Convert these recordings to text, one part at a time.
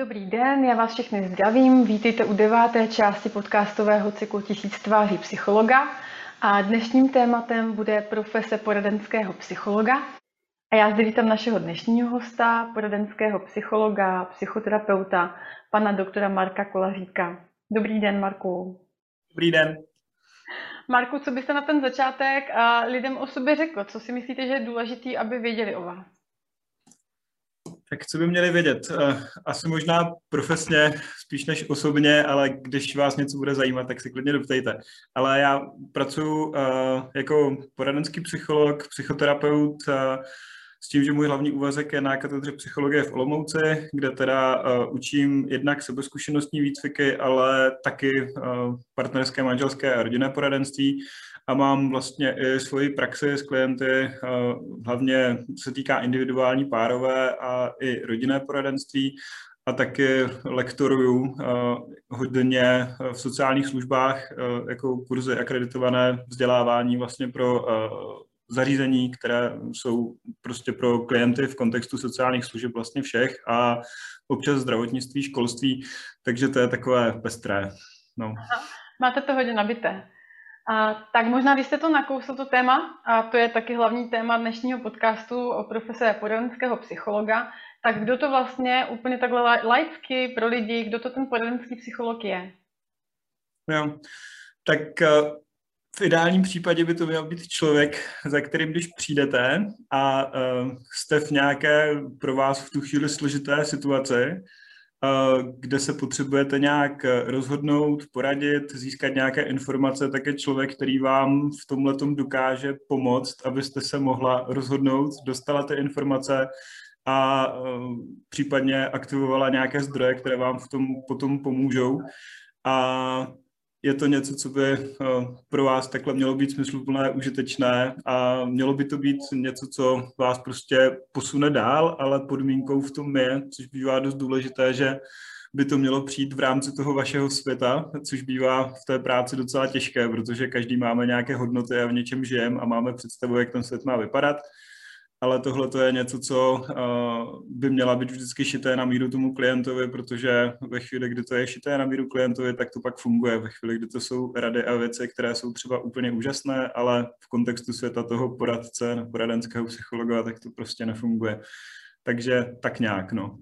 Dobrý den, já vás všechny zdravím. Vítejte u deváté části podcastového cyklu Tisíc tváří psychologa. A dnešním tématem bude profese poradenského psychologa. A já zde vítám našeho dnešního hosta, poradenského psychologa, psychoterapeuta, pana doktora Marka Kolaříka. Dobrý den, Marku. Dobrý den. Marku, co byste na ten začátek lidem o sobě řekl? Co si myslíte, že je důležité, aby věděli o vás? Tak co by měli vědět? Eh, asi možná profesně, spíš než osobně, ale když vás něco bude zajímat, tak si klidně doptejte. Ale já pracuji eh, jako poradenský psycholog, psychoterapeut, eh, s tím, že můj hlavní úvazek je na katedře psychologie v Olomouci, kde teda učím jednak sebezkušenostní výcviky, ale taky partnerské, manželské a rodinné poradenství a mám vlastně i svoji praxi s klienty, eh, hlavně se týká individuální párové a i rodinné poradenství a taky lektoruju eh, hodně v sociálních službách jako kurzy akreditované vzdělávání vlastně pro eh, zařízení, které jsou prostě pro klienty v kontextu sociálních služeb vlastně všech a občas zdravotnictví, školství, takže to je takové pestré. No. Máte to hodně nabité. A, tak možná, když jste to nakousl, to téma, a to je taky hlavní téma dnešního podcastu o profese poradenského psychologa, tak kdo to vlastně úplně takhle laicky pro lidi, kdo to ten poradenský psycholog je? Jo, tak eh, v ideálním případě by to měl být člověk, za kterým, když přijdete a uh, jste v nějaké pro vás v tu chvíli složité situaci, kde se potřebujete nějak rozhodnout, poradit, získat nějaké informace, tak je člověk, který vám v tomhle dokáže pomoct, abyste se mohla rozhodnout, dostala ty informace a případně aktivovala nějaké zdroje, které vám v tom potom pomůžou. A je to něco, co by eh, pro vás takhle mělo být smysluplné, užitečné a mělo by to být něco, co vás prostě posune dál, ale podmínkou v tom je, což bývá dost důležité, že by to mělo přijít v rámci toho vašeho světa, což bývá v té práci docela těžké, protože každý máme nějaké hodnoty a v něčem žijeme a máme představu, jak ten svět má vypadat ale tohle to je něco, co uh, by měla být vždycky šité na míru tomu klientovi, protože ve chvíli, kdy to je šité na míru klientovi, tak to pak funguje. Ve chvíli, kdy to jsou rady a věci, které jsou třeba úplně úžasné, ale v kontextu světa toho poradce, poradenského psychologa, tak to prostě nefunguje. Takže tak nějak, no.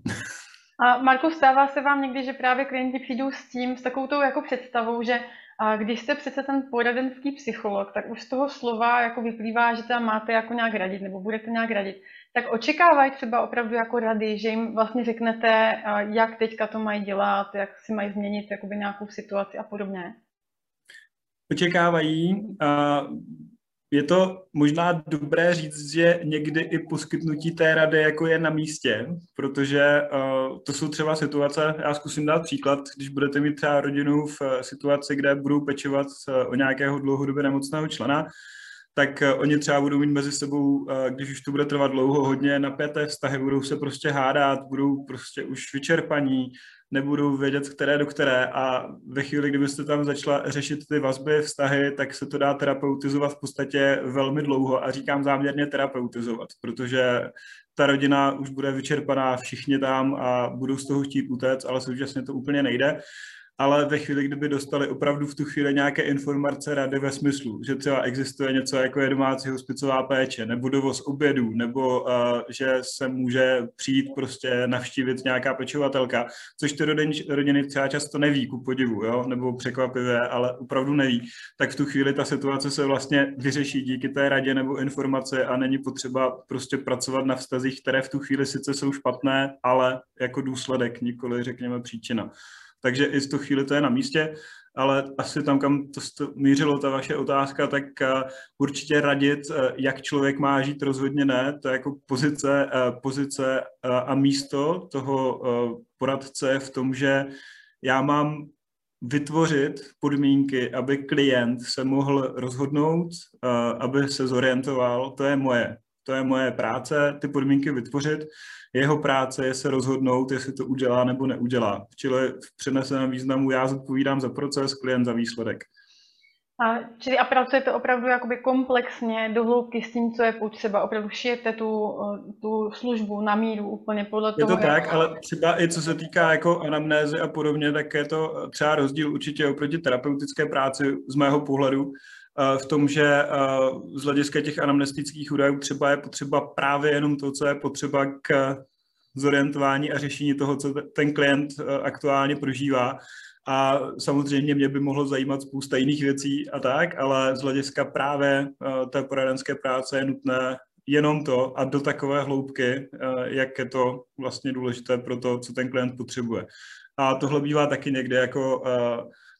A Marko, stává se vám někdy, že právě klienti přijdou s tím, s takovou tou jako představou, že a když jste přece ten poradenský psycholog, tak už z toho slova jako vyplývá, že tam máte jako nějak radit nebo budete nějak radit. Tak očekávají třeba opravdu jako rady, že jim vlastně řeknete, jak teďka to mají dělat, jak si mají změnit jakoby nějakou situaci a podobně? Očekávají. Je to možná dobré říct, že někdy i poskytnutí té rady jako je na místě, protože uh, to jsou třeba situace, já zkusím dát příklad, když budete mít třeba rodinu v uh, situaci, kde budou pečovat uh, o nějakého dlouhodobě nemocného člena, tak oni třeba budou mít mezi sebou, když už to bude trvat dlouho, hodně napěté vztahy, budou se prostě hádat, budou prostě už vyčerpaní, nebudou vědět, které do které. A ve chvíli, kdybyste tam začala řešit ty vazby, vztahy, tak se to dá terapeutizovat v podstatě velmi dlouho. A říkám záměrně terapeutizovat, protože ta rodina už bude vyčerpaná, všichni tam a budou z toho chtít utéct, ale současně to úplně nejde ale ve chvíli, kdyby dostali opravdu v tu chvíli nějaké informace rady ve smyslu, že třeba existuje něco jako je domácí hospicová péče, nebo dovoz obědů, nebo uh, že se může přijít prostě navštívit nějaká pečovatelka, což ty rodiny, rodiny třeba často neví, ku podivu, jo? nebo překvapivé, ale opravdu neví, tak v tu chvíli ta situace se vlastně vyřeší díky té radě nebo informace a není potřeba prostě pracovat na vztazích, které v tu chvíli sice jsou špatné, ale jako důsledek, nikoli řekněme příčina. Takže i z tu chvíli to je na místě, ale asi tam, kam to mířilo ta vaše otázka, tak eh, určitě radit, eh, jak člověk má žít, rozhodně ne. To je jako pozice, eh, pozice a místo toho poradce v tom, že já mám vytvořit podmínky, aby klient se mohl rozhodnout, aby se zorientoval, to je moje. To je moje práce, ty podmínky vytvořit jeho práce je se rozhodnout, jestli to udělá nebo neudělá. Čili v přeneseném významu já zodpovídám za proces, klient za výsledek. A, čili a pracujete opravdu jakoby komplexně do hloubky s tím, co je potřeba. Opravdu šijete tu, tu službu na míru úplně podle toho. Je to tak, jak... ale třeba i co se týká jako anamnézy a podobně, tak je to třeba rozdíl určitě oproti terapeutické práci z mého pohledu v tom, že z hlediska těch anamnestických údajů třeba je potřeba právě jenom to, co je potřeba k zorientování a řešení toho, co ten klient aktuálně prožívá a samozřejmě mě by mohlo zajímat spousta jiných věcí a tak, ale z hlediska právě té poradenské práce je nutné jenom to a do takové hloubky, jak je to vlastně důležité pro to, co ten klient potřebuje. A tohle bývá taky někde jako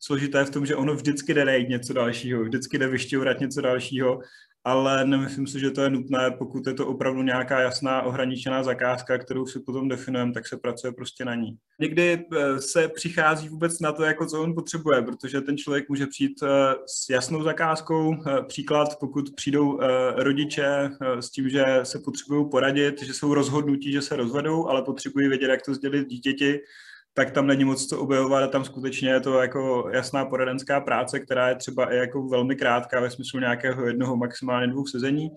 složité v tom, že ono vždycky jde najít něco dalšího, vždycky jde vyšťourat něco dalšího ale nemyslím si, že to je nutné, pokud je to opravdu nějaká jasná ohraničená zakázka, kterou si potom definujeme, tak se pracuje prostě na ní. Někdy eh, se přichází vůbec na to, jako co on potřebuje, protože ten člověk může přijít eh, s jasnou zakázkou. Eh, příklad, pokud přijdou rodiče s tím, že se potřebují poradit, že jsou rozhodnutí, že se rozvedou, ale potřebují vědět, jak to sdělit dítěti, tak tam není moc co objevovat a tam skutečně je to jako jasná poradenská práce, která je třeba i jako velmi krátká ve smyslu nějakého jednoho, maximálně dvou sezení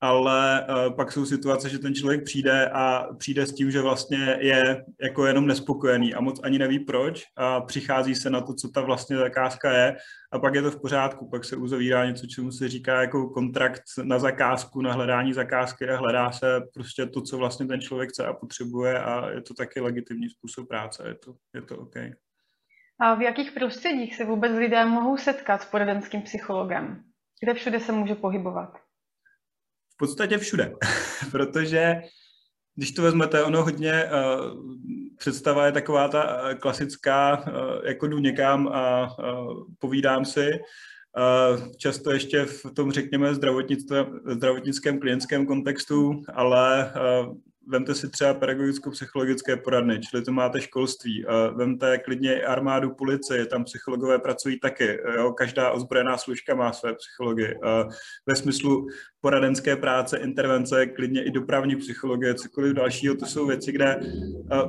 ale uh, pak jsou situace, že ten člověk přijde a přijde s tím, že vlastně je jako jenom nespokojený a moc ani neví proč a přichází se na to, co ta vlastně zakázka je a pak je to v pořádku, pak se uzavírá něco, čemu se říká jako kontrakt na zakázku, na hledání zakázky a hledá se prostě to, co vlastně ten člověk chce a potřebuje a je to taky legitimní způsob práce, je to, je to OK. A v jakých prostředích se vůbec lidé mohou setkat s poradenským psychologem? Kde všude se může pohybovat? Podstatě všude, protože když to vezmete, ono hodně uh, představa je taková ta uh, klasická, uh, jako jdu někam a uh, povídám si. Často ještě v tom, řekněme, zdravotnickém klientském kontextu, ale vemte si třeba pedagogicko-psychologické poradny, čili to máte školství, vemte klidně armádu, policii, tam psychologové pracují taky, jo? každá ozbrojená služka má své psychology. Ve smyslu poradenské práce, intervence, klidně i dopravní psychologie, cokoliv dalšího, to jsou věci, kde,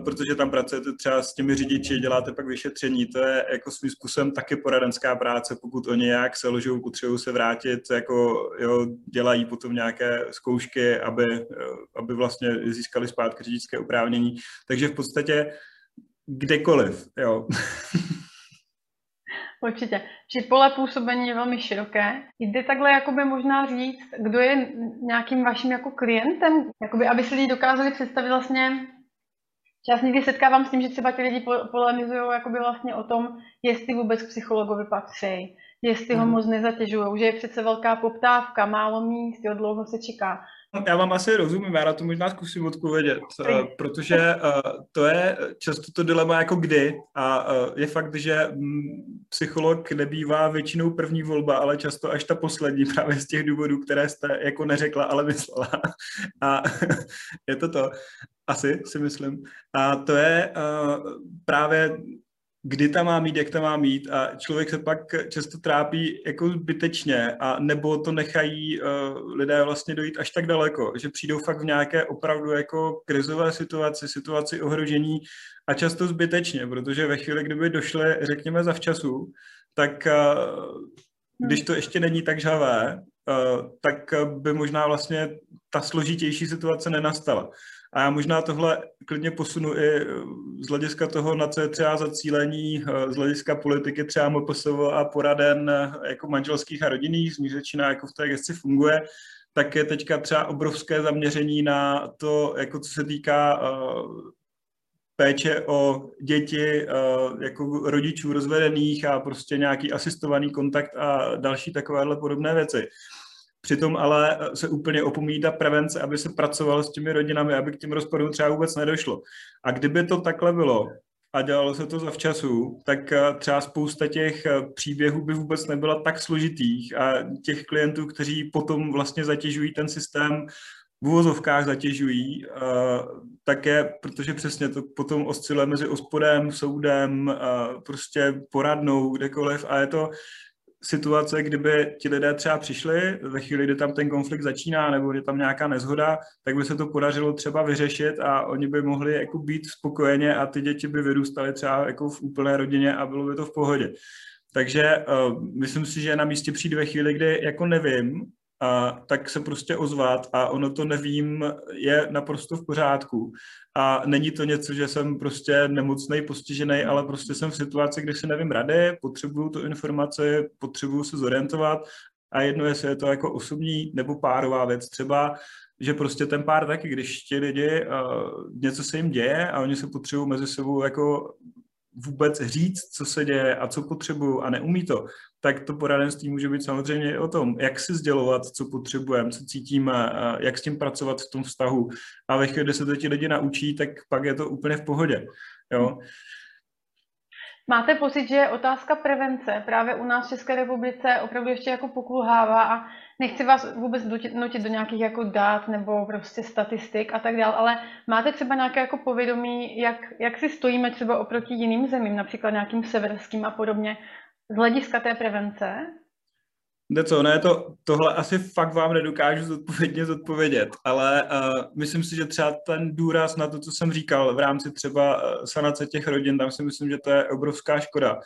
protože tam pracujete třeba s těmi řidiči, děláte pak vyšetření, to je jako svým způsobem taky poradenská práce, pokud oni nějak se ložou, potřebují se vrátit, jako jo, dělají potom nějaké zkoušky, aby, aby vlastně získali zpátky řidičské oprávnění. Takže v podstatě kdekoliv, jo. Určitě. Či pole působení je velmi široké. Jde takhle jakoby možná říct, kdo je nějakým vaším jako klientem, jakoby, aby si lidi dokázali představit vlastně, já se někdy setkávám s tím, že třeba ti lidi polemizují jakoby vlastně o tom, jestli vůbec k psychologovi patří, jestli ho mhm. moc nezatěžují, že je přece velká poptávka, málo míst, jo, dlouho se čeká. Já vám asi rozumím, já na to možná zkusím odpovědět, uh, protože uh, to je často to dilema jako kdy a uh, je fakt, že mm, psycholog nebývá většinou první volba, ale často až ta poslední právě z těch důvodů, které jste jako neřekla, ale myslela. A je to to, asi si myslím. A to je právě kdy tam má mít, jak tam má mít a člověk se pak často trápí jako zbytečně a nebo to nechají uh, lidé vlastně dojít až tak daleko, že přijdou fakt v nějaké opravdu jako krizové situaci, situaci ohrožení a často zbytečně, protože ve chvíli, kdyby došly, řekněme, za včasu, tak uh, když to ještě není tak žavé, uh, tak by možná vlastně ta složitější situace nenastala. A já možná tohle klidně posunu i eh, z hlediska toho, na co je třeba zacílení, eh, z hlediska politiky třeba MPSV a poraden eh, jako manželských a rodinných, z jako v té gesci funguje, tak je teďka třeba obrovské zaměření na to, jako co se týká péče o děti jako rodičů rozvedených a prostě nějaký asistovaný kontakt a další takovéhle podobné věci. Přitom ale se úplně opomíjí ta prevence, aby se pracovalo s těmi rodinami, aby k těm rozporům třeba vůbec nedošlo. A kdyby to takhle bylo a dělalo se to za včasu, tak eh, třeba spousta těch eh, příběhů by vůbec nebyla tak složitých a těch klientů, kteří potom vlastně zatěžují ten systém, v úvozovkách zatěžují, také, protože přesně to potom osciluje mezi ospodem, soudem, prostě poradnou, kdekoliv a je to situace, kdyby ti lidé třeba přišli ve chvíli, kdy tam ten konflikt začíná nebo je tam nějaká nezhoda, tak by se to podařilo třeba vyřešit a oni by mohli jako být spokojeně a ty děti by vyrůstaly třeba jako v úplné rodině a bylo by to v pohodě. Takže uh, myslím si, že na místě přijít ve chvíli, kdy jako nevím, a tak se prostě ozvat a ono to nevím je naprosto v pořádku. A není to něco, že jsem prostě nemocný, postižený, ale prostě jsem v situaci, kdy si nevím rady, potřebuju tu informaci, potřebuju se zorientovat a jedno, jestli je to jako osobní nebo párová věc. Třeba že prostě ten pár taky, když ti lidi, uh, něco se jim děje a oni se potřebují mezi sebou jako vůbec říct, co se děje a co potřebují a neumí to, tak to poradenství může být samozřejmě i o tom, jak si sdělovat, co potřebujeme, co cítíme, jak s tím pracovat v tom vztahu. A ve chvíli, kdy se to ti lidi naučí, tak pak je to úplně v pohodě. Jo? Máte pocit, že otázka prevence právě u nás v České republice opravdu ještě jako pokulhává a nechci vás vůbec nutit do nějakých jako dát nebo prostě statistik a tak dále, ale máte třeba nějaké jako povědomí, jak, jak si stojíme třeba oproti jiným zemím, například nějakým severským a podobně, z hlediska té prevence? Ne co, ne, to, tohle asi fakt vám nedokážu zodpovědně zodpovědět, ale uh, myslím si, že třeba ten důraz na to, co jsem říkal v rámci třeba uh, sanace těch rodin, tam si myslím, že to je obrovská škoda.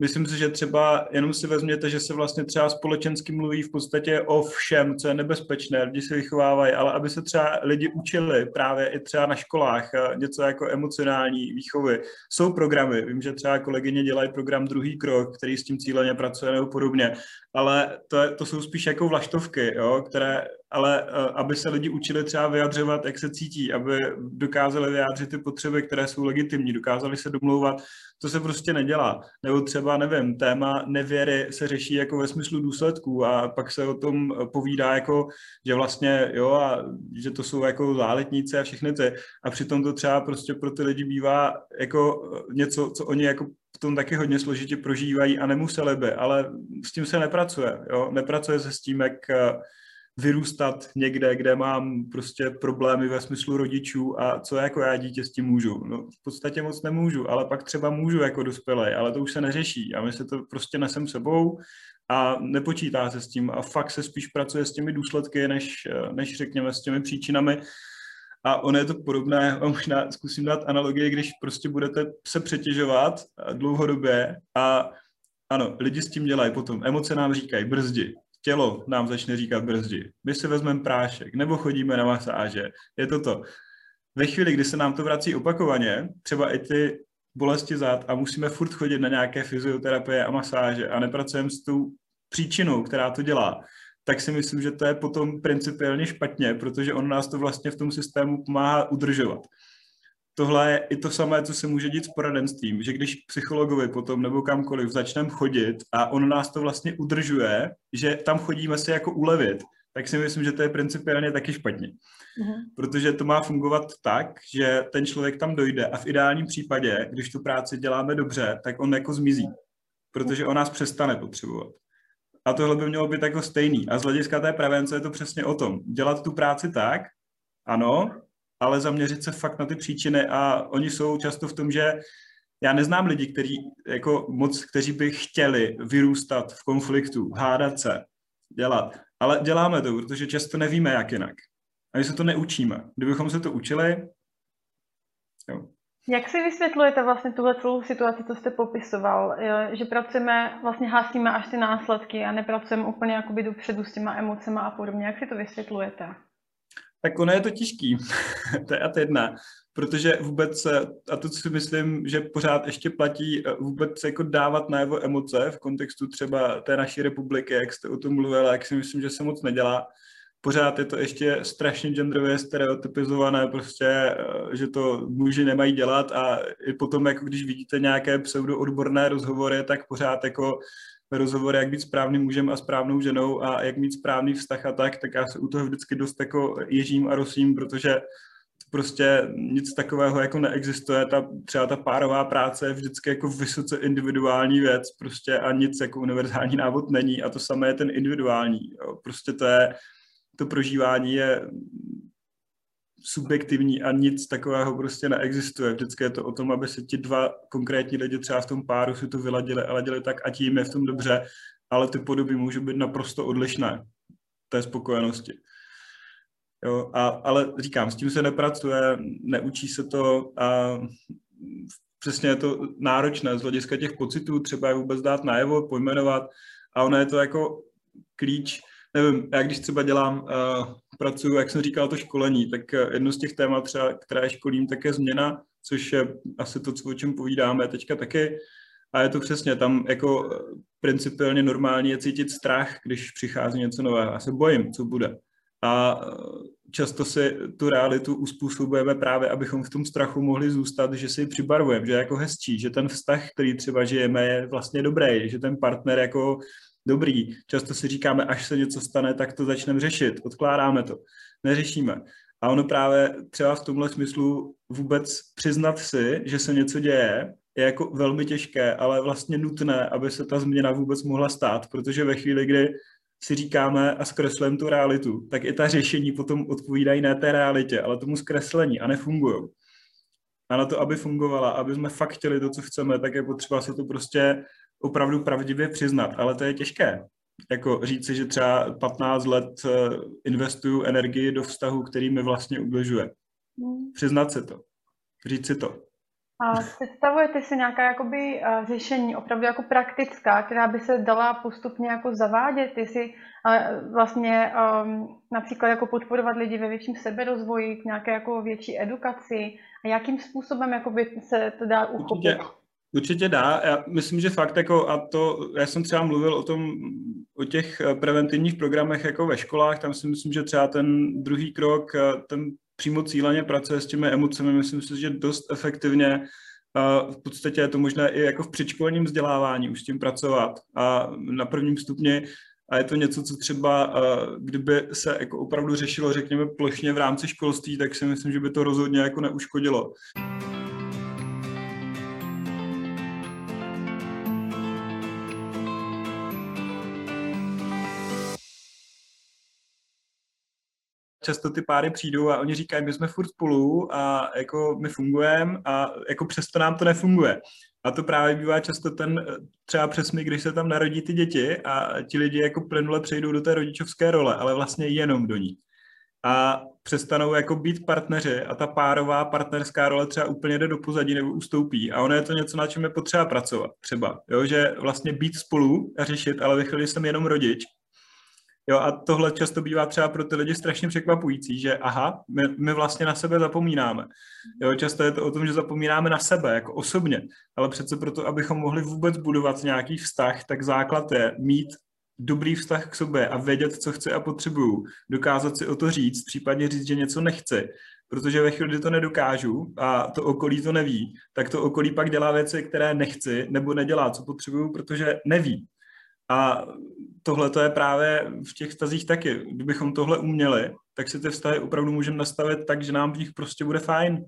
Myslím si, že třeba jenom si vezměte, že se vlastně třeba společensky mluví v podstatě o všem, co je nebezpečné, lidi se vychovávají, ale aby se třeba lidi učili právě i třeba na školách eh, něco jako emocionální výchovy. Jsou programy, vím, že třeba kolegyně dělají program Druhý krok, který s tím cíleně pracuje nebo podobně, ale to, je, to jsou spíš jako vlaštovky, jo, které, ale eh, aby se lidi učili třeba vyjadřovat, jak se cítí, aby dokázali vyjádřit ty potřeby, které jsou legitimní, dokázali se domlouvat, to se prostě nedělá. Nebo třeba, nevím, téma nevěry se řeší jako ve smyslu důsledků a pak se o tom povídá jako, že vlastně, jo, a že to jsou jako záletníci a všechny ty. A přitom to třeba prostě pro ty lidi bývá jako něco, co oni jako v tom taky hodně složitě prožívají a nemuseli by, ale s tím se nepracuje, jo, nepracuje se s tím, jak vyrůstat někde, kde mám prostě problémy ve smyslu rodičů a co jako já dítě s tím můžu. No, v podstatě moc nemůžu, ale pak třeba můžu jako dospělý, ale to už se neřeší a my se to prostě nesem sebou a nepočítá se s tím a fakt se spíš pracuje s těmi důsledky, než, než řekněme s těmi příčinami. A ono je to podobné, možná zkusím dát analogii, když prostě budete se přetěžovat dlouhodobě a ano, lidi s tím dělají potom, emoce nám říkají, brzdi, tělo nám začne říkat brzdi. My si vezmeme prášek, nebo chodíme na masáže. Je to to. Ve chvíli, kdy se nám to vrací opakovaně, třeba i ty bolesti zad a musíme furt chodit na nějaké fyzioterapie a masáže a nepracujeme s tou příčinou, která to dělá, tak si myslím, že to je potom principiálně špatně, protože on nás to vlastně v tom systému pomáhá udržovat tohle je i to samé, co se může dít s poradenstvím, že když psychologovi potom nebo kamkoliv začneme chodit a on nás to vlastně udržuje, že tam chodíme si jako ulevit, tak si myslím, že to je principiálně taky špatně. Mm-hmm. Protože to má fungovat tak, že ten člověk tam dojde a v ideálním případě, když tu práci děláme dobře, tak on jako zmizí, protože on nás přestane potřebovat. A tohle by mělo být jako stejný. A z hlediska té prevence je to přesně o tom. Dělat tu práci tak, ano, ale zaměřit se fakt na ty příčiny a oni jsou často v tom, že já neznám lidi, kteří, jako moc, kteří by chtěli vyrůstat v konfliktu, hádat se, dělat. Ale děláme to, protože často nevíme, jak jinak. A my se to neučíme. Kdybychom se to učili, jo. Jak si vysvětlujete vlastně tuhle celou situaci, co jste popisoval, že pracujeme, vlastně hásíme až ty následky a nepracujeme úplně jakoby dopředu s těma emocema a podobně. Jak si to vysvětlujete? Tak ono je to těžký, to je a jedna, protože vůbec, a to si myslím, že pořád ještě platí, vůbec jako dávat najevo emoce v kontextu třeba té naší republiky, jak jste o tom mluvil, jak si myslím, že se moc nedělá. Pořád je to ještě strašně genderově stereotypizované, prostě, že to muži nemají dělat. A i potom, jako když vidíte nějaké pseudoodborné rozhovory, tak pořád jako rozhovor, jak být správným mužem a správnou ženou a jak mít správný vztah a tak, tak já se u toho vždycky dost jako ježím a rosím, protože prostě nic takového jako neexistuje. Ta, třeba ta párová práce je vždycky jako vysoce individuální věc prostě a nic jako univerzální návod není a to samé je ten individuální. Jo. Prostě to je, to prožívání je subjektivní a nic takového prostě neexistuje. Vždycky je to o tom, aby se ti dva konkrétní lidi třeba v tom páru si to vyladili a ladili tak, a tím je v tom dobře, ale ty podoby můžou být naprosto odlišné té spokojenosti. Jo, a, ale říkám, s tím se nepracuje, neučí se to a přesně je to náročné z hlediska těch pocitů, třeba je vůbec dát najevo, pojmenovat a ono je to jako klíč, nevím, já když třeba dělám, uh, pracuji, jak jsem říkal, to školení, tak uh, jedno z těch témat třeba, které školím, tak je změna, což je asi to, co, o čem povídáme teďka taky. A je to přesně, tam jako principiálně normální je cítit strach, když přichází něco nového. Já se bojím, co bude. A často si tu realitu uspůsobujeme právě, abychom v tom strachu mohli zůstat, že si ji přibarvujeme, že je jako hezčí, že ten vztah, který třeba žijeme, je vlastně dobrý, že ten partner jako dobrý. Často si říkáme, až se něco stane, tak to začneme řešit, odkládáme to, neřešíme. A ono právě třeba v tomhle smyslu vůbec přiznat si, že se něco děje, je jako velmi těžké, ale vlastně nutné, aby se ta změna vůbec mohla stát, protože ve chvíli, kdy si říkáme a zkreslujeme tu realitu, tak i ta řešení potom odpovídají ne té realitě, ale tomu zkreslení a nefungují. A na to, aby fungovala, aby jsme fakt chtěli to, co chceme, tak je potřeba si to prostě opravdu pravdivě přiznat, ale to je těžké. Jako říci, že třeba 15 let eh, investuju energii do vztahu, který mi vlastně ubližuje. Hmm. Přiznat si to. Říct si to. A představujete si nějaká jakoby eh, řešení opravdu jako praktická, která by se dala postupně jako zavádět, jestli eh, vlastně um, například jako podporovat lidi ve větším seberozvoji, k nějaké jako větší edukaci a jakým způsobem jakoby se to dá uchopit? Určitě, určitě dá. Já myslím, že fakt jako, a to, já jsem třeba mluvil o tom, o těch eh, preventivních programech jako ve školách, tam si myslím, že třeba ten druhý krok, ten přímo cíleně pracuje s těmi emocemi, myslím si, že dost efektivně. V podstatě je to možné i jako v předškolním vzdělávání už s tím pracovat a na prvním stupni a je to něco, co třeba, kdyby se jako opravdu řešilo, řekněme, plošně v rámci školství, tak si myslím, že by to rozhodně jako neuškodilo. Často ty páry přijdou a oni říkají, my jsme furt spolu a jako my fungujeme a jako přesto nám to nefunguje. A to právě bývá často ten třeba přesmyk, když se tam narodí ty děti a ti lidi jako plynule přejdou do té rodičovské role, ale vlastně jenom do ní. A přestanou jako být partneři a ta párová partnerská role třeba úplně jde do pozadí nebo ustoupí. A ono je to něco, na čem je potřeba pracovat třeba. Jo? Že vlastně být spolu a řešit, ale ve chvíli jsem jenom rodič, Jo, a tohle často bývá třeba pro ty lidi strašně překvapující, že aha, my, my vlastně na sebe zapomínáme. Jo, často je to o tom, že zapomínáme na sebe, jako osobně, ale přece proto, abychom mohli vůbec budovat nějaký vztah, tak základ je mít dobrý vztah k sobě a vědět, co chci a potřebuju, dokázat si o to říct, případně říct, že něco nechci, protože ve chvíli, kdy to nedokážu a to okolí to neví, tak to okolí pak dělá věci, které nechci, nebo nedělá, co potřebuju, protože neví. A tohle to je právě v těch vztazích taky. Kdybychom tohle uměli, tak si ty vztahy opravdu můžeme nastavit tak, že nám v nich prostě bude fajn.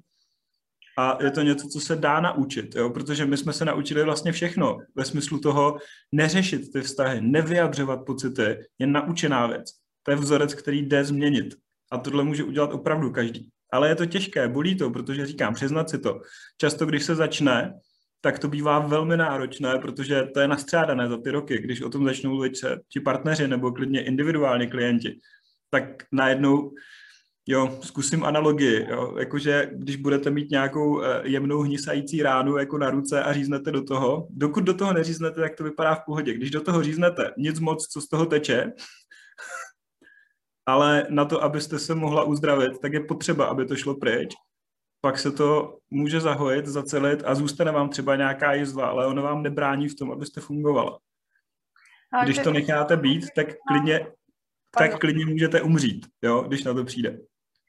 A je to něco, co se dá naučit, jo? protože my jsme se naučili vlastně všechno ve smyslu toho neřešit ty vztahy, nevyjadřovat pocity, je naučená věc. To je vzorec, který jde změnit. A tohle může udělat opravdu každý. Ale je to těžké, bolí to, protože říkám, přiznat si to. Často, když se začne, tak to bývá velmi náročné, protože to je nastřádané za ty roky. Když o tom začnou mluvit ti partneři nebo klidně individuálně klienti, tak najednou Jo, zkusím analogii, jo. jakože když budete mít nějakou eh, jemnou hnisající ránu jako na ruce a říznete do toho, dokud do toho neříznete, tak to vypadá v pohodě. Když do toho říznete, nic moc, co z toho teče, ale na to, abyste se mohla uzdravit, tak je potřeba, aby to šlo pryč pak se to může zahojit, zacelit a zůstane vám třeba nějaká jizva, ale ono vám nebrání v tom, abyste fungovala. Když to necháte být, tak klidně, tak klidně můžete umřít, jo, když na to přijde.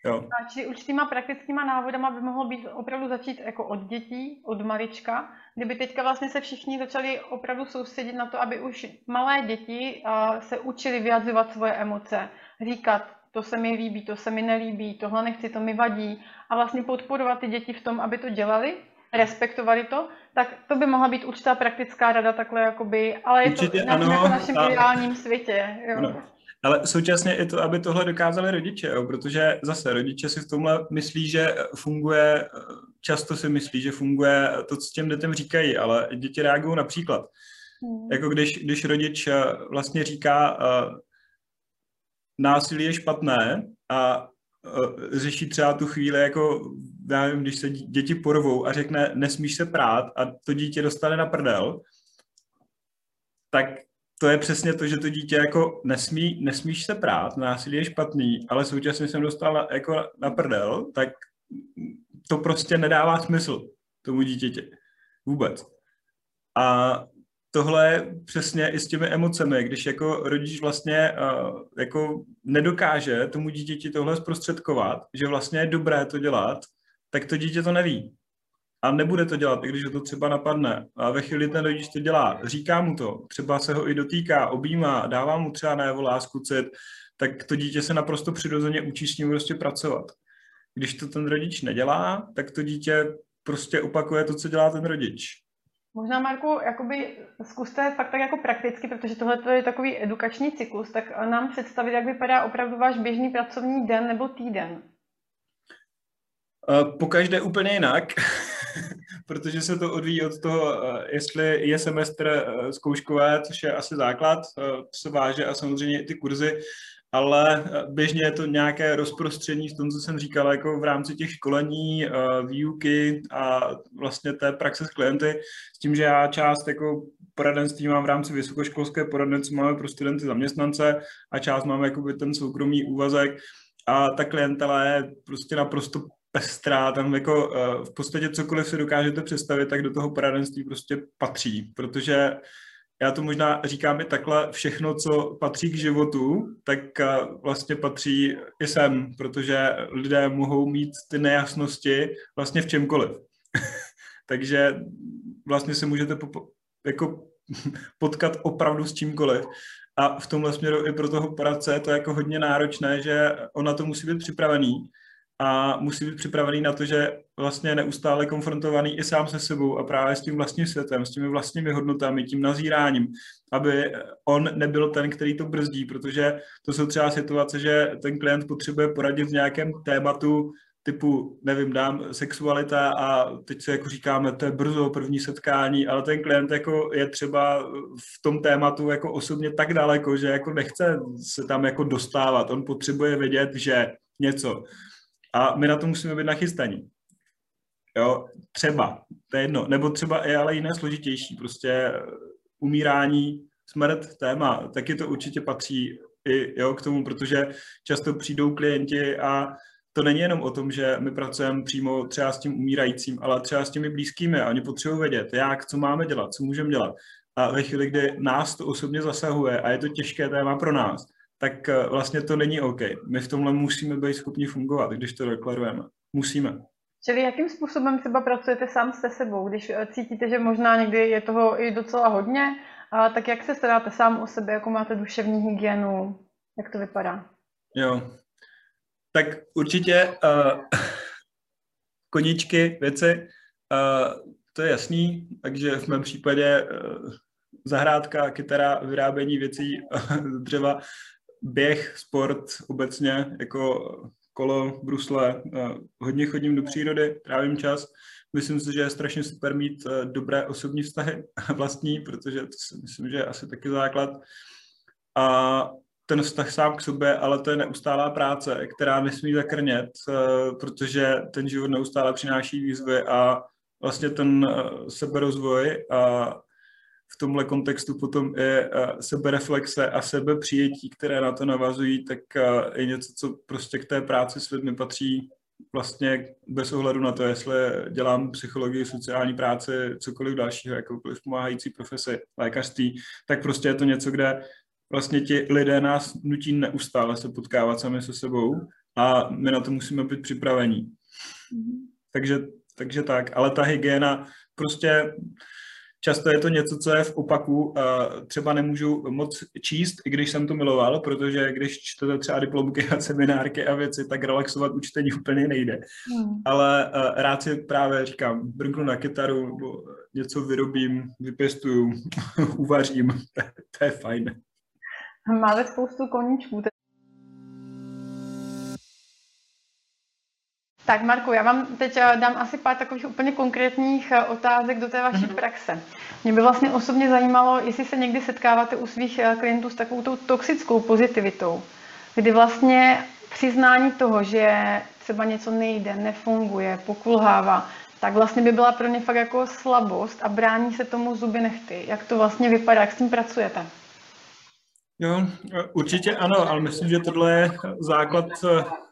Jo. A či určitýma praktickýma návodama by mohlo být opravdu začít jako od dětí, od malička, kdyby teďka vlastně se všichni začali opravdu soustředit na to, aby už malé děti se učili vyjadřovat svoje emoce, říkat, to se mi líbí, to se mi nelíbí, tohle nechci, to mi vadí a vlastně podporovat ty děti v tom, aby to dělali, respektovali to, tak to by mohla být určitá praktická rada takhle jakoby, ale je Určitě, to ano, jako v našem a... ideálním světě. Jo. Ano. Ale současně i to, aby tohle dokázali rodiče, jo, protože zase rodiče si v tomhle myslí, že funguje, často si myslí, že funguje to, co těm dětem říkají, ale děti reagují například. Hmm. Jako když, když rodič vlastně říká, násilí je špatné a řeší třeba tu chvíli, jako, já nevím, když se děti porvou a řekne, nesmíš se prát a to dítě dostane na prdel, tak to je přesně to, že to dítě jako nesmí, nesmíš se prát, násilí je špatný, ale současně jsem dostal na, jako na prdel, tak to prostě nedává smysl tomu dítěti. Vůbec. A tohle je přesně i s těmi emocemi, když jako rodič vlastně uh, jako nedokáže tomu dítěti tohle zprostředkovat, že vlastně je dobré to dělat, tak to dítě to neví. A nebude to dělat, i když ho to třeba napadne. A ve chvíli ten rodič to dělá, říká mu to, třeba se ho i dotýká, objímá, dává mu třeba na jeho lásku, cit, tak to dítě se naprosto přirozeně učí s ním prostě pracovat. Když to ten rodič nedělá, tak to dítě prostě opakuje to, co dělá ten rodič. Možná, Marku, jakoby zkuste fakt tak jako prakticky, protože tohle je takový edukační cyklus, tak nám představit, jak vypadá opravdu váš běžný pracovní den nebo týden. Po každé úplně jinak, protože se to odvíjí od toho, jestli je semestr zkouškové, což je asi základ, se váže a samozřejmě i ty kurzy, ale eh, běžně je to nějaké rozprostření v tom, co jsem říkal, jako v rámci těch školení, eh, výuky a vlastně té praxe s klienty, s tím, že já část jako poradenství mám v rámci vysokoškolské poradenství, máme pro studenty zaměstnance a část máme jako ten soukromý úvazek. A ta klientela je prostě naprosto pestrá, tam jako eh, v podstatě cokoliv si dokážete představit, tak do toho poradenství prostě patří, protože já to možná říkám i takhle, všechno, co patří k životu, tak eh, vlastně patří i sem, protože lidé mohou mít ty nejasnosti vlastně v čemkoliv. Takže vlastně se můžete po, jako potkat opravdu s čímkoliv. A v tomhle směru i pro toho poradce je to jako hodně náročné, že on na to musí být připravený a musí být připravený na to, že vlastně neustále konfrontovaný i sám se sebou a právě s tím vlastním světem, s těmi vlastními hodnotami, tím nazíráním, aby on nebyl ten, který to brzdí, protože to jsou třeba situace, že ten klient potřebuje poradit v nějakém tématu, typu, nevím, dám sexualita a teď se jako říkáme, to je brzo první setkání, ale ten klient jako je třeba v tom tématu jako osobně tak daleko, že jako nechce se tam jako dostávat, on potřebuje vědět, že něco. A my na to musíme být nachystaní. Jo, třeba, to je jedno. Nebo třeba je ale jiné složitější, prostě umírání, smrt, téma, taky to určitě patří i jo, k tomu, protože často přijdou klienti a to není jenom o tom, že my pracujeme přímo třeba s tím umírajícím, ale třeba s těmi blízkými a oni potřebují vědět, jak, co máme dělat, co můžeme dělat. A ve chvíli, kdy nás to osobně zasahuje a je to těžké téma pro nás, tak eh, vlastně to není OK. My v tomhle musíme být schopni fungovat, když to deklarujeme. Musíme. Čili jakým způsobem třeba pracujete sám se sebou, když eh, cítíte, že možná někdy je toho i docela hodně, a tak jak se staráte sám o sebe, jako máte duševní hygienu, jak to vypadá? Jo, tak určitě uh, koníčky, věci, uh, to je jasný, takže v mém případě uh, zahrádka, kytara, vyrábění věcí z dřeva, běh, sport obecně, jako kolo, brusle, hodně chodím do přírody, trávím čas. Myslím si, že je strašně super mít eh, dobré osobní vztahy vlastní, protože to si myslím, že je asi taky základ. A ten vztah sám k sobě, ale to je neustálá práce, která nesmí zakrnět, eh, protože ten život neustále přináší výzvy a vlastně ten eh, seberozvoj a v tomhle kontextu potom je sebereflexe a sebepřijetí, které na to navazují, tak je něco, co prostě k té práci s lidmi patří vlastně bez ohledu na to, jestli dělám psychologii, sociální práci, cokoliv dalšího, jakoukoliv pomáhající profesi, lékařství, tak prostě je to něco, kde vlastně ti lidé nás nutí neustále se potkávat sami se sebou a my na to musíme být připravení. Mm-hmm. Takže, takže tak, ale ta hygiena prostě Často je to něco, co je v opaku, třeba nemůžu moc číst, i když jsem to miloval, protože když čtete třeba diplomky a seminárky a věci, tak relaxovat u čtení úplně nejde. Hmm. Ale rád si právě říkám, brnknu na kytaru, nebo něco vyrobím, vypěstuju, uvařím, to je fajn. Máte spoustu koníčků, Tak Marku, já vám teď eh, dám asi pár takových úplně konkrétních eh, otázek do té vaší mm-hmm. praxe. Mě by vlastně osobně zajímalo, jestli se někdy setkáváte u svých eh, klientů s takovou tou toxickou pozitivitou, kdy vlastně přiznání toho, že třeba něco nejde, nefunguje, pokulhává, tak vlastně by byla pro ně fakt jako slabost a brání se tomu zuby nechty. Jak to vlastně vypadá, jak s tím pracujete? Jo, určitě ano, ale myslím, že tohle je základ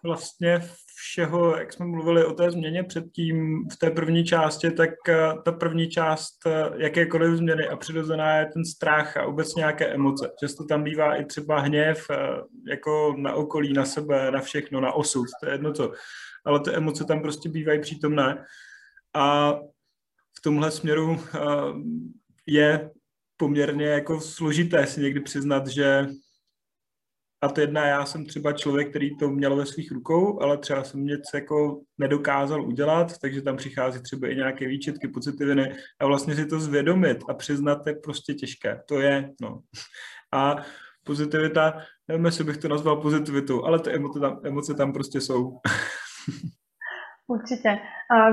vlastně všeho, jak jsme mluvili o té změně předtím v té první části, tak eh, ta první část eh, jakékoliv změny a přirozená je ten strach a vůbec nějaké emoce. Často tam bývá i třeba hněv jako na okolí, na sebe, na všechno, na osud, to je jedno co. Ale ty emoce tam prostě bývají přítomné. A v tomhle směru je poměrně jako složité si někdy přiznat, že a to jedna, já jsem třeba člověk, který to měl ve svých rukou, ale třeba jsem něco jako nedokázal udělat, takže tam přichází třeba i nějaké výčetky, pocitiviny a vlastně si to zvědomit a přiznat je prostě těžké. To je, no. A pozitivita, nevím, jestli bych to nazval pozitivitou, ale ty emoce tam, emoce tam prostě jsou. Určitě.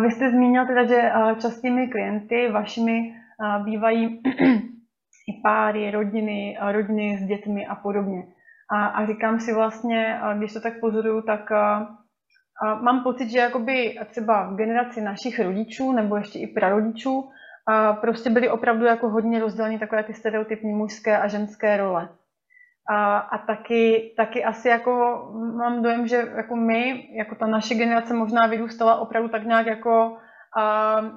Vy jste zmínil teda, že častými klienty vašimi bývají i páry, rodiny, rodiny s dětmi a podobně. A, a říkám si vlastně, když to tak pozoruju, tak a, a mám pocit, že jakoby třeba v generaci našich rodičů nebo ještě i prarodičů a prostě byly opravdu jako hodně rozděleny takové ty stereotypní mužské a ženské role. A, a taky, taky asi jako mám dojem, že jako my, jako ta naše generace možná vyrůstala opravdu tak nějak jako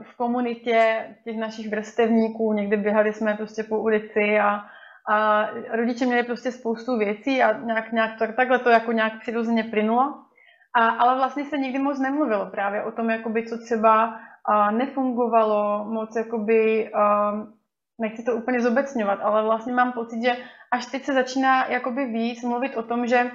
v komunitě těch našich vrstevníků, někde běhali jsme prostě po ulici a, a rodiče měli prostě spoustu věcí a nějak, nějak to, takhle to jako nějak přirozeně plynulo. A, ale vlastně se nikdy moc nemluvilo právě o tom, jakoby, co třeba a, nefungovalo moc, jakoby, a, nechci to úplně zobecňovat, ale vlastně mám pocit, že až teď se začíná jakoby víc mluvit o tom, že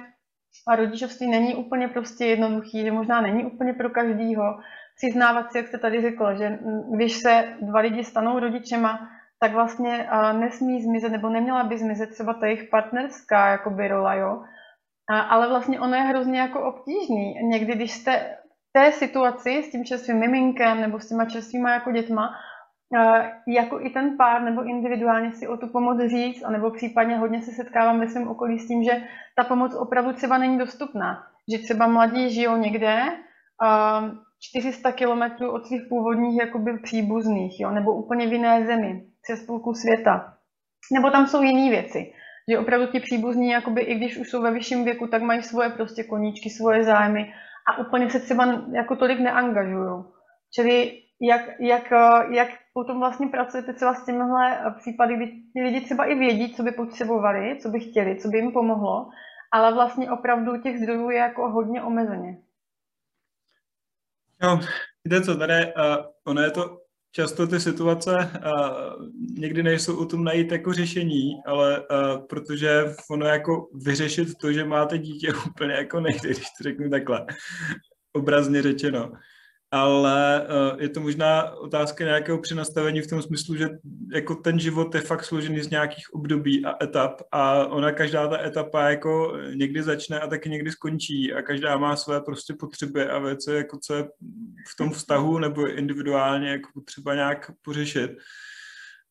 a rodičovství není úplně prostě jednoduchý, že možná není úplně pro každýho, přiznávat si, jak jste tady řekla, že když se dva lidi stanou rodičema, tak vlastně nesmí zmizet, nebo neměla by zmizet třeba ta jejich partnerská jakoby rola, jo. A, ale vlastně ono je hrozně jako obtížný. Někdy, když jste v té situaci s tím čerstvým miminkem nebo s těma čerstvýma jako dětma, jako i ten pár nebo individuálně si o tu pomoc říct, anebo případně hodně se setkávám ve svém okolí s tím, že ta pomoc opravdu třeba není dostupná. Že třeba mladí žijou někde, 400 kilometrů od svých původních jakoby příbuzných, jo, nebo úplně v jiné zemi, přes půlku světa. Nebo tam jsou jiné věci, že opravdu ti příbuzní, jakoby, i když už jsou ve vyšším věku, tak mají svoje prostě koníčky, svoje zájmy a úplně se třeba jako tolik neangažují. Čili jak, jak, jak potom vlastně pracujete třeba s těmihle případy, kdy ti lidi třeba i vědí, co by potřebovali, co by chtěli, co by jim pomohlo, ale vlastně opravdu těch zdrojů je jako hodně omezeně. No, víte co, tady uh, ono je to často ty situace uh, někdy nejsou o tom najít jako řešení, ale uh, protože ono jako vyřešit to, že máte dítě úplně jako nejde, když to řeknu takhle, obrazně řečeno ale uh, je to možná otázka nějakého přenastavení v tom smyslu, že jako ten život je fakt složený z nějakých období a etap a ona každá ta etapa jako někdy začne a taky někdy skončí a každá má své prostě potřeby a věci, jako co je v tom vztahu nebo individuálně jako potřeba nějak pořešit.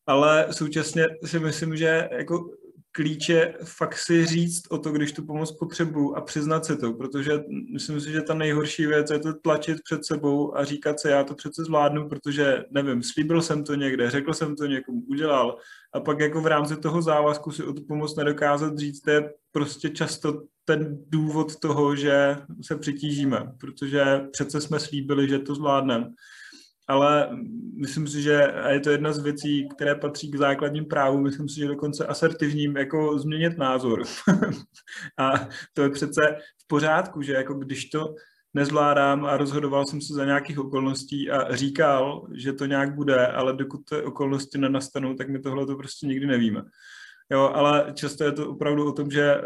Ale současně si myslím, že jako klíče fakt si říct o to, když tu pomoc potřebuju a přiznat si to, protože myslím si, že ta nejhorší věc je to tlačit před sebou a říkat se, já to přece zvládnu, protože nevím, slíbil jsem to někde, řekl jsem to někomu, udělal. A pak jako v rámci toho závazku si o tu pomoc nedokázat říct, to je prostě často ten důvod toho, že se přitížíme, protože přece jsme slíbili, že to zvládneme ale myslím si, že je to jedna z věcí, které patří k základním právům, myslím si, že dokonce asertivním, jako změnit názor. a to je přece v pořádku, že jako když to nezvládám a rozhodoval jsem se za nějakých okolností a říkal, že to nějak bude, ale dokud ty okolnosti nenastanou, tak my tohle to prostě nikdy nevíme. Jo, ale často je to opravdu o tom, že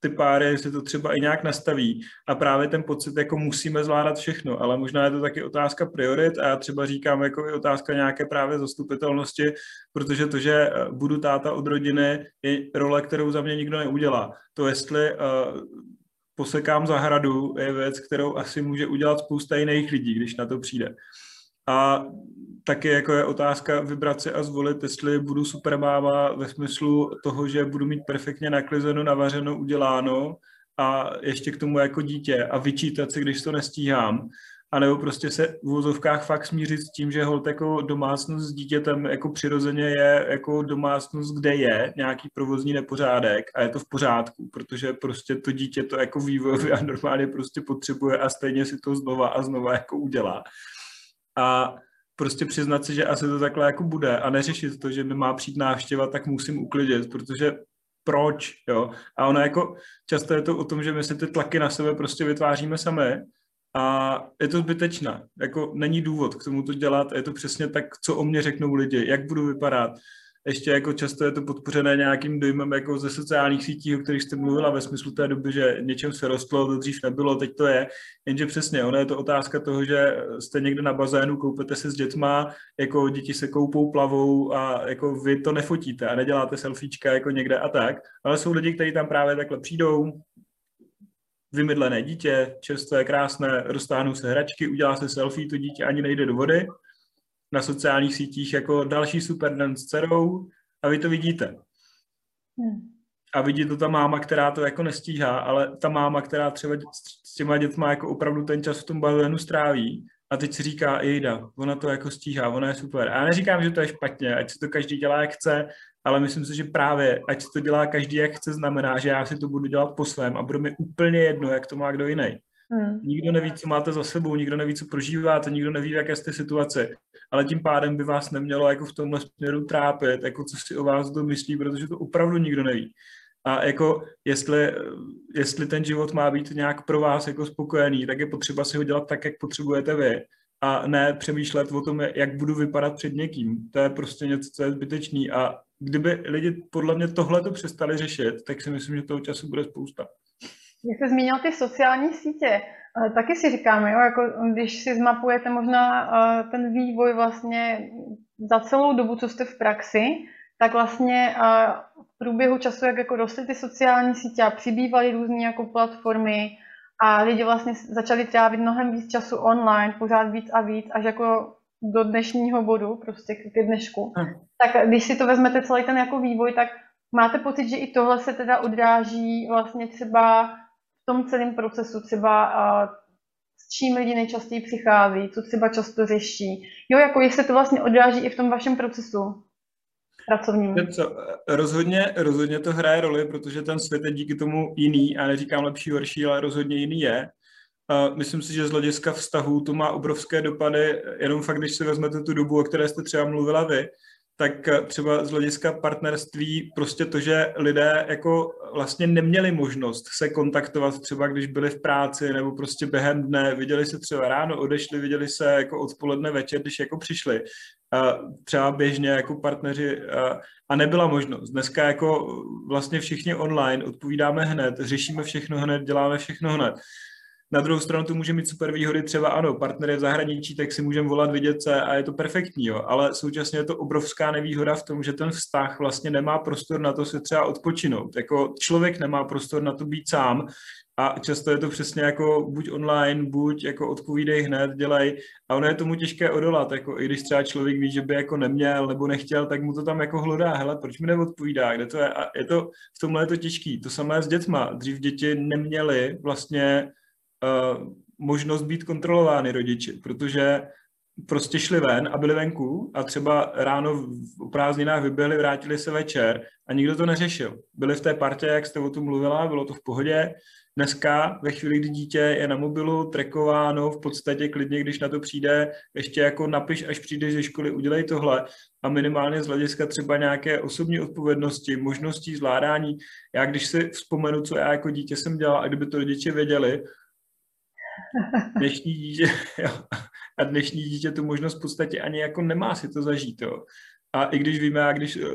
ty páry si to třeba i nějak nastaví a právě ten pocit, jako musíme zvládat všechno, ale možná je to taky otázka priorit a já třeba říkám jako i otázka nějaké právě zastupitelnosti, protože to, že budu táta od rodiny, je role, kterou za mě nikdo neudělá. To, jestli uh, posekám zahradu, je věc, kterou asi může udělat spousta jiných lidí, když na to přijde. A taky jako je otázka vybrat si a zvolit, jestli budu supermáma ve smyslu toho, že budu mít perfektně naklizeno, navařeno, uděláno, a ještě k tomu jako dítě a vyčítat si, když to nestíhám, anebo prostě se v vozovkách fakt smířit s tím, že hold jako domácnost s dítětem jako přirozeně je jako domácnost, kde je nějaký provozní nepořádek a je to v pořádku, protože prostě to dítě to jako vývojově a normálně prostě potřebuje a stejně si to znova a znova jako udělá. A prostě přiznat si, že asi to takhle jako bude a neřešit to, že mi má přijít návštěva, tak musím uklidit, protože proč, jo. A ono jako, často je to o tom, že my si ty tlaky na sebe prostě vytváříme sami a je to zbytečné. Jako není důvod k tomu to dělat, je to přesně tak, co o mě řeknou lidi, jak budu vypadat, ještě jako často je to podpořené nějakým dojmem jako ze sociálních sítí, o kterých jste mluvila ve smyslu té doby, že něčem se rostlo, to dřív nebylo, teď to je. Jenže přesně, ono je to otázka toho, že jste někde na bazénu, koupete se s dětma, jako děti se koupou, plavou a jako vy to nefotíte a neděláte selfiečka jako někde a tak, ale jsou lidi, kteří tam právě takhle přijdou, vymydlené dítě, čerstvé, krásné, roztáhnou se hračky, udělá se selfie, to dítě ani nejde do vody na sociálních sítích jako další super den s dcerou a vy to vidíte. Hmm. A vidí to ta máma, která to jako nestíhá, ale ta máma, která třeba s těma dětma jako opravdu ten čas v tom bazénu stráví a teď si říká, jejda, ona to jako stíhá, ona je super. A já neříkám, že to je špatně, ať si to každý dělá, jak chce, ale myslím si, že právě, ať si to dělá každý, jak chce, znamená, že já si to budu dělat po svém a bude mi úplně jedno, jak to má kdo jiný. Hmm. Nikdo neví, co máte za sebou, nikdo neví, co prožíváte, nikdo neví, v jaké jste situaci, ale tím pádem by vás nemělo jako v tomhle směru trápit, jako co si o vás to myslí, protože to opravdu nikdo neví. A jako jestli, jestli ten život má být nějak pro vás jako spokojený, tak je potřeba si ho dělat tak, jak potřebujete vy a ne přemýšlet o tom, jak budu vypadat před někým. To je prostě něco, co je zbytečný a kdyby lidi podle mě tohle to přestali řešit, tak si myslím, že toho času bude spousta. Jak jsi zmínil ty sociální sítě, eh, taky si říkáme, jo, jako když si zmapujete možná eh, ten vývoj vlastně za celou dobu, co jste v praxi, tak vlastně eh, v průběhu času, jak jako rostly ty sociální sítě a přibývaly různé jako platformy a lidi vlastně začali trávit mnohem víc času online, pořád víc a víc, až jako do dnešního bodu, prostě k dnešku. Hmm. Tak když si to vezmete celý ten jako vývoj, tak máte pocit, že i tohle se teda odráží vlastně třeba v tom celém procesu, třeba s čím lidi nejčastěji přichází, co třeba často řeší. Jo, jako jestli to vlastně odráží i v tom vašem procesu pracovním. Co, rozhodně, rozhodně to hraje roli, protože ten svět je díky tomu jiný, a neříkám lepší, horší, ale rozhodně jiný je. Myslím si, že z hlediska vztahu to má obrovské dopady, jenom fakt, když si vezmete tu dobu, o které jste třeba mluvila vy, tak eh, třeba z hlediska partnerství prostě to, že lidé jako vlastně neměli možnost se kontaktovat třeba, když byli v práci nebo prostě během dne, viděli se třeba ráno, odešli, viděli se jako odpoledne večer, když jako přišli třeba běžně jako partneři a nebyla možnost. Dneska jako vlastně všichni online odpovídáme hned, řešíme všechno hned, děláme všechno hned. Na druhou stranu to může mít super výhody, třeba ano, partner je v zahraničí, tak si můžeme volat, vidět se a je to perfektní, jo. ale současně je to obrovská nevýhoda v tom, že ten vztah vlastně nemá prostor na to se třeba odpočinout. Jako člověk nemá prostor na to být sám, a často je to přesně jako buď online, buď jako odpovídej hned, dělej. A ono je tomu těžké odolat, jako i když třeba člověk ví, že by jako neměl nebo nechtěl, tak mu to tam jako hlodá, hele, proč mi neodpovídá, kde to je? A je to, v tomhle je to těžký. To samé s dětma. Dřív děti neměly vlastně uh, možnost být kontrolovány rodiči, protože prostě šli ven a byli venku a třeba ráno v prázdninách vyběhli, vrátili se večer a nikdo to neřešil. Byli v té partě, jak jste o tom mluvila, bylo to v pohodě. Dneska, ve chvíli, kdy dítě je na mobilu, trekováno, v podstatě klidně, když na to přijde, ještě jako napiš, až přijdeš ze školy, udělej tohle a minimálně z hlediska třeba nějaké osobní odpovědnosti, možností zvládání. Já když si vzpomenu, co já jako dítě jsem dělal a kdyby to rodiče věděli, dnešní dítě, jo, a dnešní dítě tu možnost v podstatě ani jako nemá si to zažít. Jo. A i když víme, a když eh,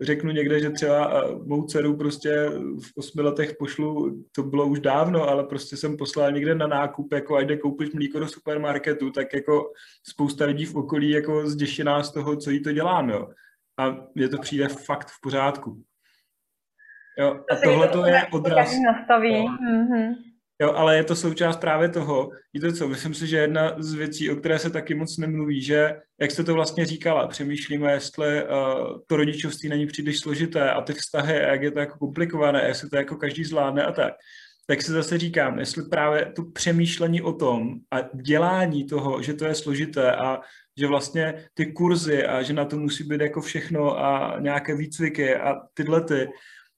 řeknu někde, že třeba eh, mou dceru prostě v osmi letech pošlu, to bylo už dávno, ale prostě jsem poslal někde na nákup, jako a jde koupit mlíko do supermarketu, tak jako spousta lidí v okolí jako zděšená z toho, co jí to dělám, jo. A je to přijde fakt v pořádku. Jo, a tohle to je odraz. Nastaví. No. Mm-hmm. Jo, ale je to součást právě toho, víte co, myslím si, že jedna z věcí, o které se taky moc nemluví, že, jak jste to vlastně říkala, přemýšlíme, jestli uh, to rodičovství není příliš složité a ty vztahy, jak je to jako komplikované, jestli to jako každý zvládne a tak. Tak si zase říkám, jestli právě to přemýšlení o tom a dělání toho, že to je složité a že vlastně ty kurzy a že na to musí být jako všechno a nějaké výcviky a tyhle ty,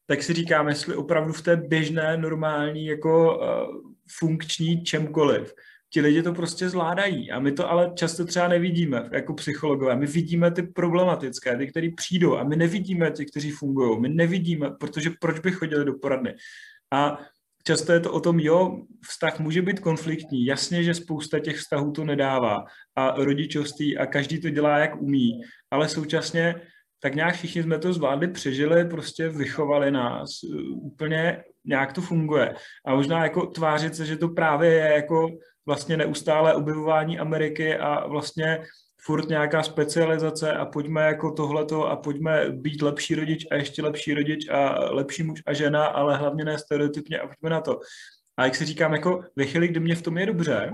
tak si říkám, jestli opravdu v té běžné, normální, jako uh, funkční čemkoliv, ti lidi to prostě zvládají. A my to ale často třeba nevidíme jako psychologové. My vidíme ty problematické, ty, kteří přijdou a my nevidíme ty, kteří fungují. My nevidíme, protože proč by chodili do poradny. A často je to o tom, jo, vztah může být konfliktní, jasně, že spousta těch vztahů to nedává a rodičovství a každý to dělá, jak umí, ale současně tak nějak všichni jsme to zvládli, přežili, prostě vychovali nás, úplně nějak to funguje. A možná jako tvářit se, že to právě je jako vlastně neustále objevování Ameriky a vlastně furt nějaká specializace a pojďme jako tohleto a pojďme být lepší rodič a ještě lepší rodič a lepší muž a žena, ale hlavně ne stereotypně a pojďme na to. A jak si říkám, jako ve chvíli, kdy mě v tom je dobře,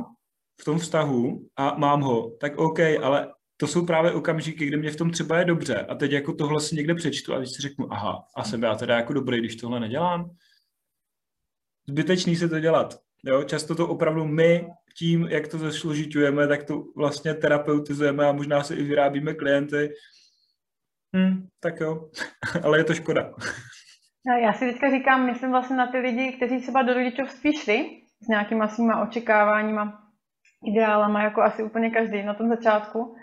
v tom vztahu a mám ho, tak OK, ale to jsou právě okamžiky, kdy mě v tom třeba je dobře a teď jako tohle si někde přečtu a když si řeknu, aha, a jsem já teda jako dobrý, když tohle nedělám. Zbytečný se to dělat. Jo, často to opravdu my tím, jak to zesložitujeme, tak to vlastně terapeutizujeme a možná si i vyrábíme klienty. Hm, tak jo, ale je to škoda. Já si teďka říkám, myslím vlastně na ty lidi, kteří třeba do rodičovství šli s nějakýma svýma očekáváníma, ideálama, jako asi úplně každý na tom začátku.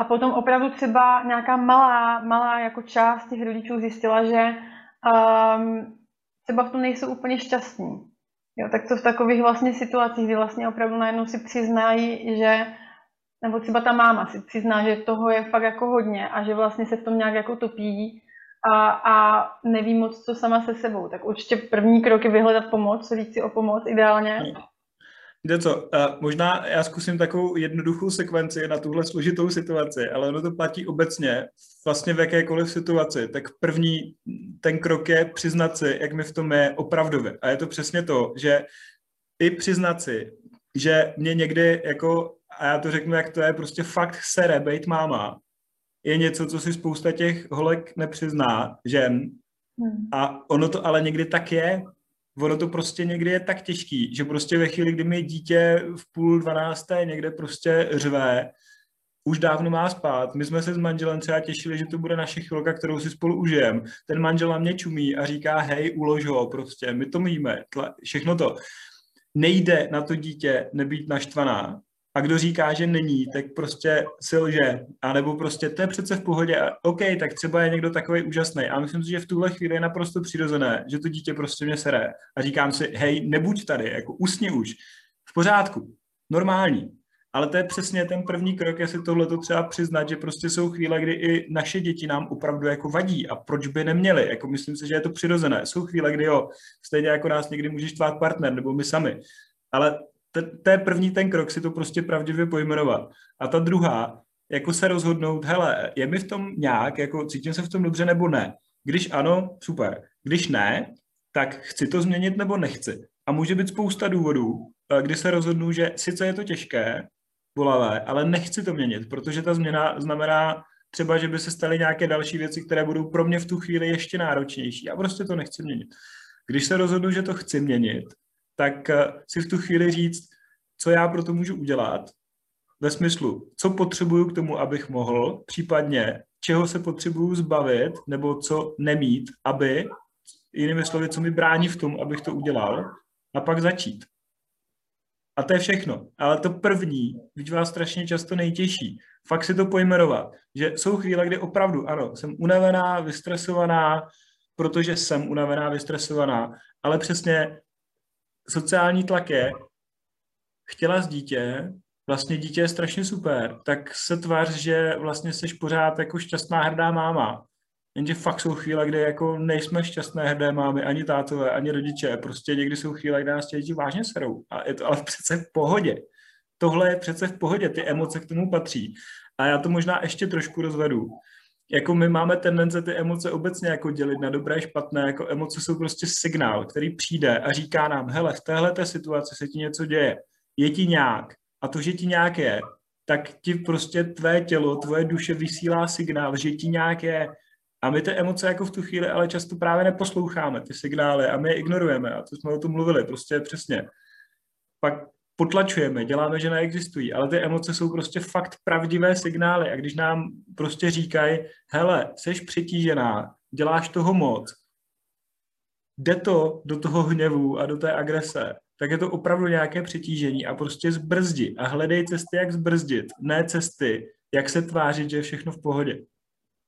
A potom opravdu třeba nějaká malá, malá jako část těch rodičů zjistila, že um, třeba v tom nejsou úplně šťastní. Jo, tak to v takových vlastně situacích, kdy vlastně opravdu najednou si přiznají, že nebo třeba ta máma si přizná, že toho je fakt jako hodně a že vlastně se v tom nějak jako topí a, a neví moc, co sama se sebou. Tak určitě první krok je vyhledat pomoc, říct si o pomoc ideálně Jde co, uh, možná já zkusím takovou jednoduchou sekvenci na tuhle složitou situaci, ale ono to platí obecně, vlastně v jakékoliv situaci. Tak první ten krok je přiznat si, jak mi v tom je opravdově. A je to přesně to, že i přiznat si, že mě někdy jako, a já to řeknu, jak to je, prostě fakt sere bejt máma, je něco, co si spousta těch holek nepřizná, žen, hmm. a ono to ale někdy tak je, ono to prostě někdy je tak těžký, že prostě ve chvíli, kdy mi dítě v půl dvanácté někde prostě řve, už dávno má spát. My jsme se s manželem třeba těšili, že to bude naše chvilka, kterou si spolu užijem. Ten manžel na mě čumí a říká, hej, ulož ho, prostě, my to míme, všechno to. Nejde na to dítě nebýt naštvaná, a kdo říká, že není, tak prostě si lže. A nebo prostě to je přece v pohodě. A OK, tak třeba je někdo takový úžasný. A myslím si, že v tuhle chvíli je naprosto přirozené, že to dítě prostě mě sere. A říkám si, hej, nebuď tady, jako usni už. V pořádku, normální. Ale to je přesně ten první krok, jestli tohle to třeba přiznat, že prostě jsou chvíle, kdy i naše děti nám opravdu jako vadí a proč by neměli. Jako myslím si, že je to přirozené. Jsou chvíle, kdy jo, stejně jako nás někdy můžeš tvát partner nebo my sami. Ale to je první ten krok si to prostě pravdivě pojmenovat. A ta druhá, jako se rozhodnout, hele, je mi v tom nějak, jako cítím se v tom dobře nebo ne. Když ano, super. Když ne, tak chci to změnit nebo nechci. A může být spousta důvodů, eh, kdy se rozhodnu, že sice je to těžké, bolavé, ale nechci to měnit, protože ta změna znamená třeba, že by se staly nějaké další věci, které budou pro mě v tu chvíli ještě náročnější. A prostě to nechci měnit. Když se rozhodnu, že to chci měnit, tak eh, si v tu chvíli říct, co já pro to můžu udělat, ve smyslu, co potřebuju k tomu, abych mohl, případně čeho se potřebuju zbavit, nebo co nemít, aby, jinými slovy, co mi brání v tom, abych to udělal, a pak začít. A to je všechno. Ale to první, když vás strašně často nejtěžší, fakt si to pojmenovat, že jsou chvíle, kdy opravdu, ano, jsem unavená, vystresovaná, protože jsem unavená, vystresovaná, ale přesně sociální tlak je, chtěla z dítě, vlastně dítě je strašně super, tak se tvář, že vlastně jsi pořád jako šťastná hrdá máma. Jenže fakt jsou chvíle, kde jako nejsme šťastné hrdé mámy, ani tátové, ani rodiče. Prostě někdy jsou chvíle, kde nás ti děti vážně serou. A je to ale přece v pohodě. Tohle je přece v pohodě, ty emoce k tomu patří. A já to možná ještě trošku rozvedu, jako my máme tendence ty emoce obecně jako dělit na dobré, špatné, jako emoce jsou prostě signál, který přijde a říká nám, hele, v téhle situaci se ti něco děje, je ti nějak a to, že ti nějak je, tak ti prostě tvé tělo, tvoje duše vysílá signál, že ti nějak je a my ty emoce jako v tu chvíli ale často právě neposloucháme, ty signály a my je ignorujeme a to jsme o tom mluvili, prostě přesně. Pak potlačujeme, děláme, že neexistují, ale ty emoce jsou prostě fakt pravdivé signály a když nám prostě říkají, hele, jsi přetížená, děláš toho moc, jde to do toho hněvu a do té agrese, tak je to opravdu nějaké přetížení a prostě zbrzdi a hledej cesty, jak zbrzdit, ne cesty, jak se tvářit, že je všechno v pohodě.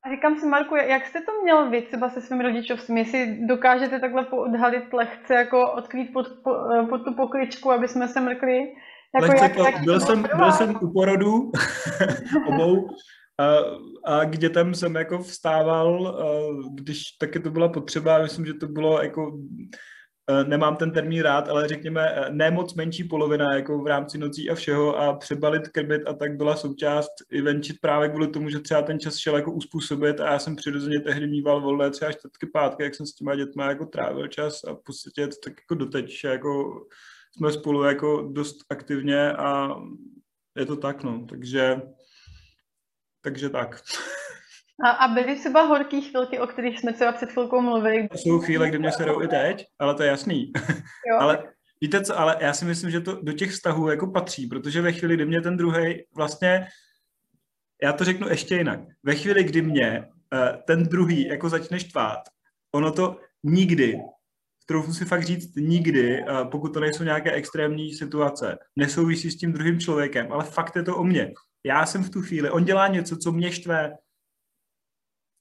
A říkám si, Marku, jak jste to měl vy třeba se svým rodičovstvím? Jestli dokážete takhle odhalit lehce, jako odkrýt pod, pod tu pokličku, aby jsme se mrkli? Jako lehce jak, jak byl, jsem, byl jsem u porodu obou a, a k dětem jsem jako vstával, když taky to byla potřeba, myslím, že to bylo jako Eh, nemám ten termín rád, ale řekněme eh, ne moc menší polovina jako v rámci nocí a všeho a přebalit, krmit a tak byla součást i venčit právě kvůli tomu, že třeba ten čas šel jako uspůsobit a já jsem přirozeně tehdy mýval volné třeba čtvrtky, pátky, jak jsem s těma dětma jako trávil čas a v podstatě tak jako doteď, že jako jsme spolu jako dost aktivně a je to tak, no, takže takže tak. A, a byly třeba horké chvilky, o kterých jsme třeba před chvilkou mluvili? To jsou chvíle, kdy mě jdou i teď, ale to je jasný. Jo. ale víte co, ale já si myslím, že to do těch vztahů jako patří, protože ve chvíli, kdy mě ten druhý vlastně, já to řeknu ještě jinak, ve chvíli, kdy mě uh, ten druhý jako začne štvát, ono to nikdy, kterou si fakt říct nikdy, uh, pokud to nejsou nějaké extrémní situace, nesouvisí s tím druhým člověkem, ale fakt je to o mně. Já jsem v tu chvíli, on dělá něco, co mě štve,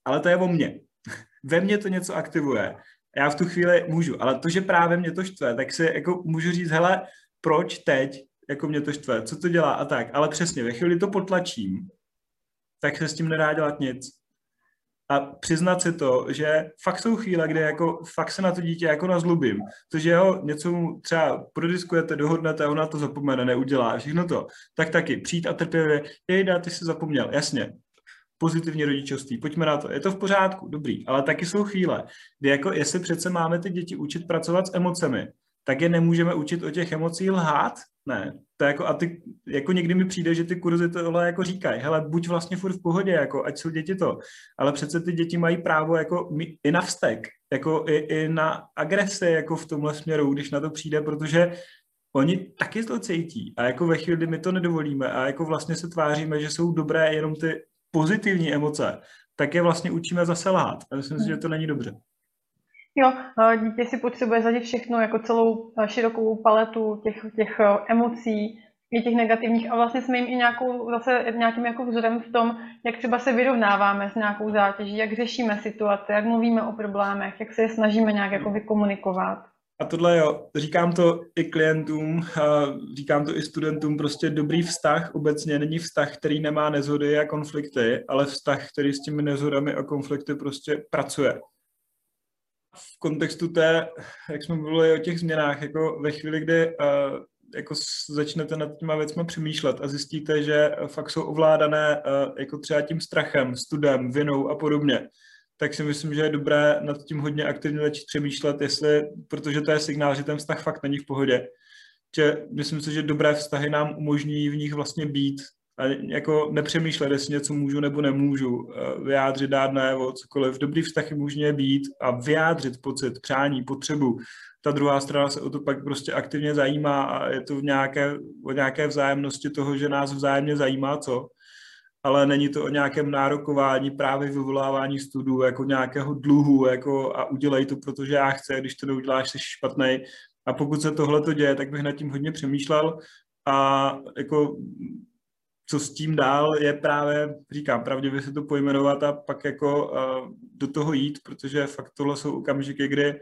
ale to je o mně. Ve mně to něco aktivuje. Já v tu chvíli můžu, ale to, že právě mě to štve, tak si jako můžu říct, hele, proč teď jako mě to štve, co to dělá a tak. Ale přesně, ve chvíli to potlačím, tak se s tím nedá dělat nic. A přiznat si to, že fakt jsou chvíle, kde jako fakt se na to dítě jako nazlubím. To, že ho něco mu třeba prodiskujete, dohodnete a ona to zapomene, neudělá, všechno to. Tak taky přijít a trpělivě, jejda, ty jsi zapomněl, jasně, pozitivní rodičovství, pojďme na to, je to v pořádku, dobrý, ale taky jsou chvíle, kdy jako jestli přece máme ty děti učit pracovat s emocemi, tak je nemůžeme učit o těch emocích lhát? Ne. To jako, a ty, jako někdy mi přijde, že ty kurzy tohle jako říkají, hele, buď vlastně furt v pohodě, jako, ať jsou děti to, ale přece ty děti mají právo jako i na vztek, jako i, i na agresi, jako v tomhle směru, když na to přijde, protože oni taky to cítí a jako ve chvíli, kdy my to nedovolíme a jako vlastně se tváříme, že jsou dobré jenom ty pozitivní emoce, tak je vlastně učíme zase lhát. A myslím si, že to není dobře. Jo, dítě si potřebuje zažít všechno, jako celou širokou paletu těch, těch emocí, i těch negativních a vlastně jsme jim i nějakou, zase nějakým jako vzorem v tom, jak třeba se vyrovnáváme s nějakou zátěží, jak řešíme situace, jak mluvíme o problémech, jak se je snažíme nějak jako vykomunikovat. A tohle jo, říkám to i klientům, říkám to i studentům, prostě dobrý vztah obecně není vztah, který nemá nezhody a konflikty, ale vztah, který s těmi nezhodami a konflikty prostě pracuje. V kontextu té, jak jsme mluvili o těch změnách, jako ve chvíli, kdy jako začnete nad těma věcmi přemýšlet a zjistíte, že fakt jsou ovládané jako třeba tím strachem, studem, vinou a podobně, tak si myslím, že je dobré nad tím hodně aktivně začít přemýšlet, jestli, protože to je signál, že ten vztah fakt není v pohodě. Že myslím si, že dobré vztahy nám umožní v nich vlastně být a jako nepřemýšlet, jestli něco můžu nebo nemůžu, eh, vyjádřit, dát nebo cokoliv. Dobrý vztah může být a vyjádřit pocit, přání, potřebu. Ta druhá strana se o to pak prostě aktivně zajímá a je to v nějaké, o nějaké vzájemnosti toho, že nás vzájemně zajímá co ale není to o nějakém nárokování, právě vyvolávání studů, jako nějakého dluhu, jako a udělej to, protože já chci, když to neuděláš, jsi špatný. A pokud se tohle to děje, tak bych nad tím hodně přemýšlel a jako co s tím dál je právě, říkám, pravdivě se to pojmenovat a pak jako uh, do toho jít, protože fakt tohle jsou okamžiky, kdy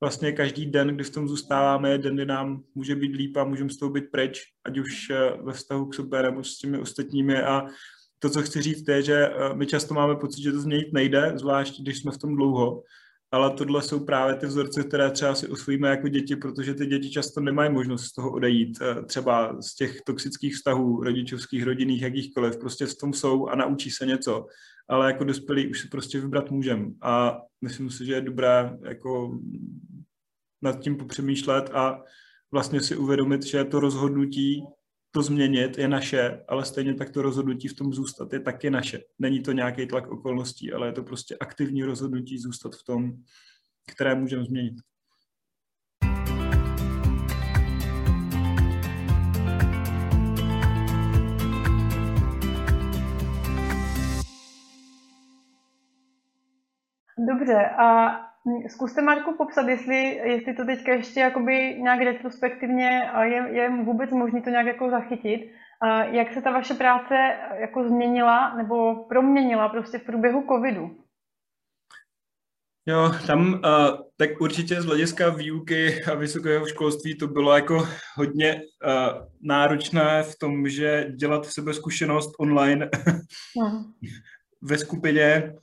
vlastně každý den, kdy v tom zůstáváme, je den, kdy nám může být líp a můžeme z toho být pryč, ať už uh, ve vztahu k sobě nebo s těmi ostatními. A to, co chci říct, je, že eh, my často máme pocit, že to změnit nejde, zvlášť když jsme v tom dlouho, ale tohle jsou právě ty vzorce, které třeba si usvojíme jako děti, protože ty děti často nemají možnost z toho odejít, eh, třeba z těch toxických vztahů, rodičovských, rodinných, jakýchkoliv, prostě v tom jsou a naučí se něco. ale jako dospělí už si prostě vybrat můžem. A myslím si, že je dobré jako nad tím popřemýšlet a vlastně si uvědomit, že to rozhodnutí to změnit je naše, ale stejně tak to rozhodnutí v tom zůstat je taky naše. Není to nějaký tlak okolností, ale je to prostě aktivní rozhodnutí zůstat v tom, které můžeme změnit. Dobře, a zkuste Marku popsat, jestli, jestli to teďka ještě jakoby nějak retrospektivně je, je vůbec možné to nějak jako zachytit. Jak se ta vaše práce jako změnila nebo proměnila prostě v průběhu covidu? Jo, tam uh, tak určitě z hlediska výuky a vysokého školství to bylo jako hodně uh, náročné v tom, že dělat v sebe zkušenost online uh-huh. ve skupině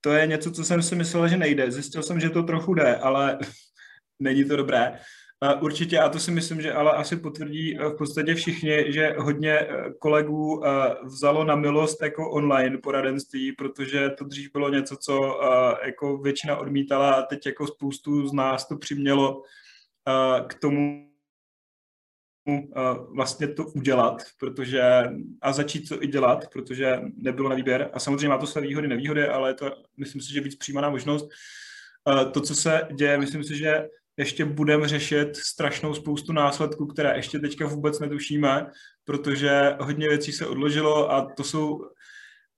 to je něco, co jsem si myslel, že nejde. Zjistil jsem, že to trochu jde, ale není to dobré. Určitě, a to si myslím, že ale asi potvrdí eh, v podstatě všichni, že hodně eh, kolegů eh, vzalo na milost jako online poradenství, protože to dřív bylo něco, co jako většina odmítala a teď jako spoustu z nás to přimělo k tomu, vlastně to udělat, protože a začít to i dělat, protože nebylo na výběr. A samozřejmě má to své výhody, nevýhody, ale je to, myslím si, že víc přijímaná možnost. To, co se děje, myslím si, že ještě budeme řešit strašnou spoustu následků, které ještě teďka vůbec netušíme, protože hodně věcí se odložilo a to jsou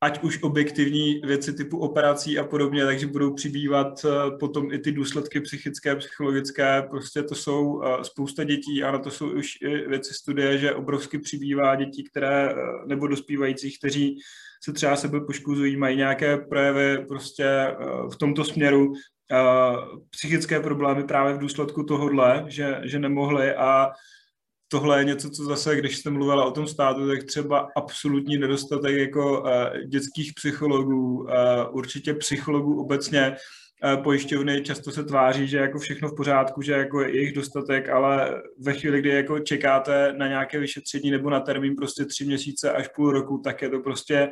ať už objektivní věci typu operací a podobně, takže budou přibývat eh, potom i ty důsledky psychické, psychologické, prostě to jsou eh, spousta dětí a na to jsou už i věci studie, že obrovsky přibývá dětí, které, eh, nebo dospívajících, kteří se třeba sebe poškozují, mají nějaké projevy prostě v tomto směru, psychické problémy právě v důsledku tohohle, že, že nemohli a tohle je něco, co zase, když jste mluvila o tom státu, tak třeba absolutní nedostatek jako uh, dětských psychologů, uh, určitě psychologů obecně, uh, pojišťovny často se tváří, že jako všechno v pořádku, že jako je jejich dostatek, ale ve chvíli, kdy jako čekáte na nějaké vyšetření nebo na termín prostě tři měsíce až půl roku, tak je to prostě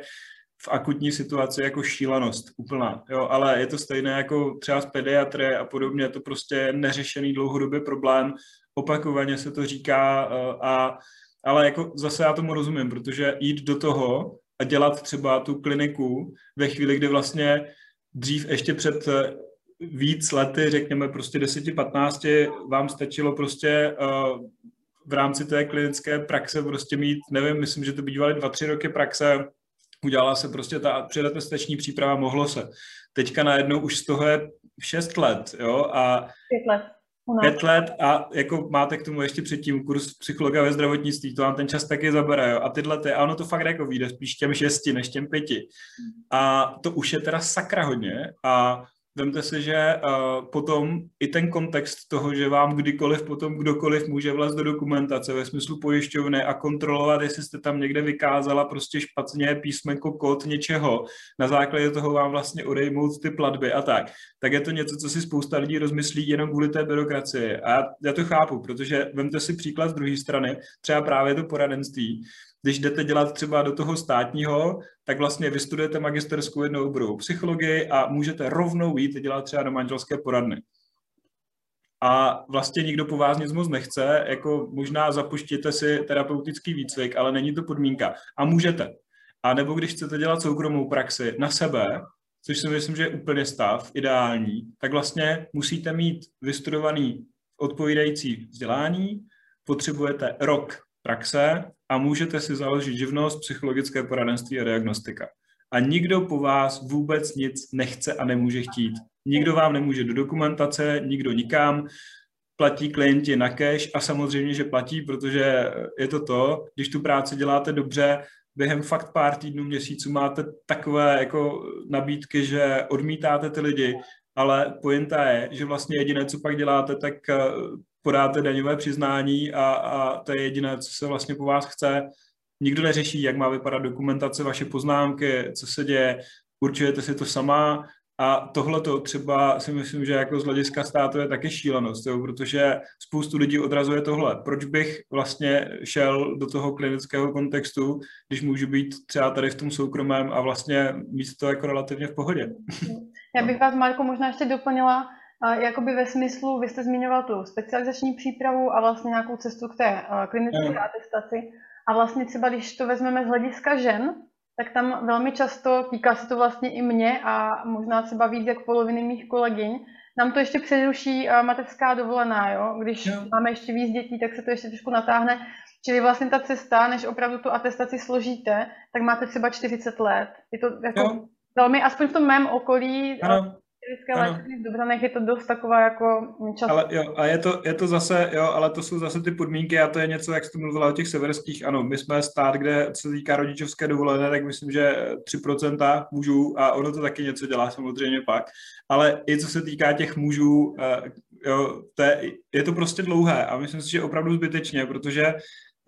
v akutní situaci jako šílenost úplná, jo, ale je to stejné jako třeba z pediatry a podobně, je to prostě neřešený dlouhodobý problém, opakovaně se to říká, eh, a, ale jako zase já tomu rozumím, protože jít do toho a dělat třeba tu kliniku ve chvíli, kdy vlastně dřív ještě před eh, víc lety, řekněme prostě 10-15, vám stačilo prostě eh, v rámci té klinické praxe prostě mít, nevím, myslím, že to bývaly dva, tři roky praxe, udělala se prostě ta předatestační příprava, mohlo se. Teďka najednou už z toho je šest let, jo, a pět let pět let a jako máte k tomu ještě předtím kurz psychologa ve zdravotnictví, to vám ten čas taky zabere, jo? a tyhle ty, a ono to fakt jako vyjde spíš těm šesti než těm pěti. A to už je teda sakra hodně a Vemte si, že uh, potom i ten kontext toho, že vám kdykoliv potom kdokoliv může vlast do dokumentace ve smyslu pojišťovny a kontrolovat, jestli jste tam někde vykázala prostě špatně písmenko, kód něčeho, na základě toho vám vlastně odejmout ty platby a tak, tak je to něco, co si spousta lidí rozmyslí jenom kvůli té byrokracii. A já to chápu, protože vemte si příklad z druhé strany, třeba právě to poradenství, když jdete dělat třeba do toho státního, tak vlastně vystudujete magisterskou jednou oborovou psychologii a můžete rovnou jít dělat třeba do manželské poradny. A vlastně nikdo po vás nic moc nechce, jako možná zapuštěte si terapeutický výcvik, ale není to podmínka. A můžete. A nebo když chcete dělat soukromou praxi na sebe, což si myslím, že je úplně stav, ideální, tak vlastně musíte mít vystudovaný odpovídající vzdělání, potřebujete rok praxe a můžete si založit živnost, psychologické poradenství a diagnostika. A nikdo po vás vůbec nic nechce a nemůže chtít. Nikdo vám nemůže do dokumentace, nikdo nikam, platí klienti na cash a samozřejmě, že platí, protože je to to, když tu práci děláte dobře, během fakt pár týdnů, měsíců máte takové jako nabídky, že odmítáte ty lidi, ale pointa je, že vlastně jediné, co pak děláte, tak podáte daňové přiznání a, a to je jediné, co se vlastně po vás chce. Nikdo neřeší, jak má vypadat dokumentace, vaše poznámky, co se děje, určujete si to sama A tohle to třeba si myslím, že jako z hlediska státu je taky šílenost, jo, protože spoustu lidí odrazuje tohle. Proč bych vlastně šel do toho klinického kontextu, když můžu být třeba tady v tom soukromém a vlastně mít to jako relativně v pohodě. Já bych vás, Marko, možná ještě doplnila, jakoby ve smyslu, vy jste zmiňoval tu specializační přípravu a vlastně nějakou cestu k té klinické atestaci. A vlastně třeba, když to vezmeme z hlediska žen, tak tam velmi často, týká se to vlastně i mě a možná třeba víc jak poloviny mých kolegyň, nám to ještě přeruší mateřská dovolená, jo? Když jo. máme ještě víc dětí, tak se to ještě trošku natáhne. Čili vlastně ta cesta, než opravdu tu atestaci složíte, tak máte třeba 40 let. Je to jako jo. velmi, aspoň v tom mém okolí, ano specifické léčení v Dubranech je to dost taková jako čas. Ale jo, a je to, je to zase, jo, ale to jsou zase ty podmínky a to je něco, jak jste mluvila o těch severských, ano, my jsme stát, kde se týká rodičovské dovolené, tak myslím, že 3% mužů a ono to taky něco dělá samozřejmě pak, ale i co se týká těch mužů, eh, jo, to je, je to prostě dlouhé a myslím si, že opravdu zbytečně, protože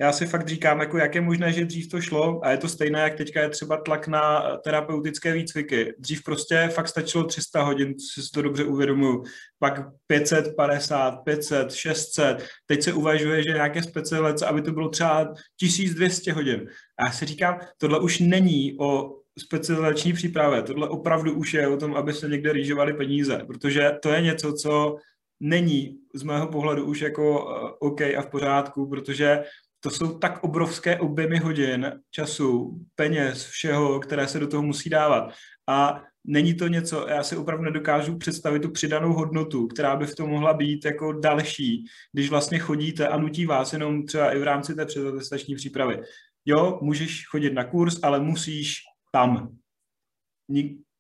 já si fakt říkám, jako jak je možné, že dřív to šlo a je to stejné, jak teďka je třeba tlak na terapeutické výcviky. Dřív prostě fakt stačilo 300 hodin, si to dobře uvědomuju, pak 550, 500, 600, teď se uvažuje, že nějaké specializace, aby to bylo třeba 1200 hodin. A já si říkám, tohle už není o specializační přípravě, tohle opravdu už je o tom, aby se někde rýžovali peníze, protože to je něco, co není z mého pohledu už jako uh, OK a v pořádku, protože to jsou tak obrovské objemy hodin, času, peněz, všeho, které se do toho musí dávat. A není to něco, já si opravdu nedokážu představit tu přidanou hodnotu, která by v tom mohla být jako další, když vlastně chodíte a nutí vás jenom třeba i v rámci té předatestační přípravy. Jo, můžeš chodit na kurz, ale musíš tam.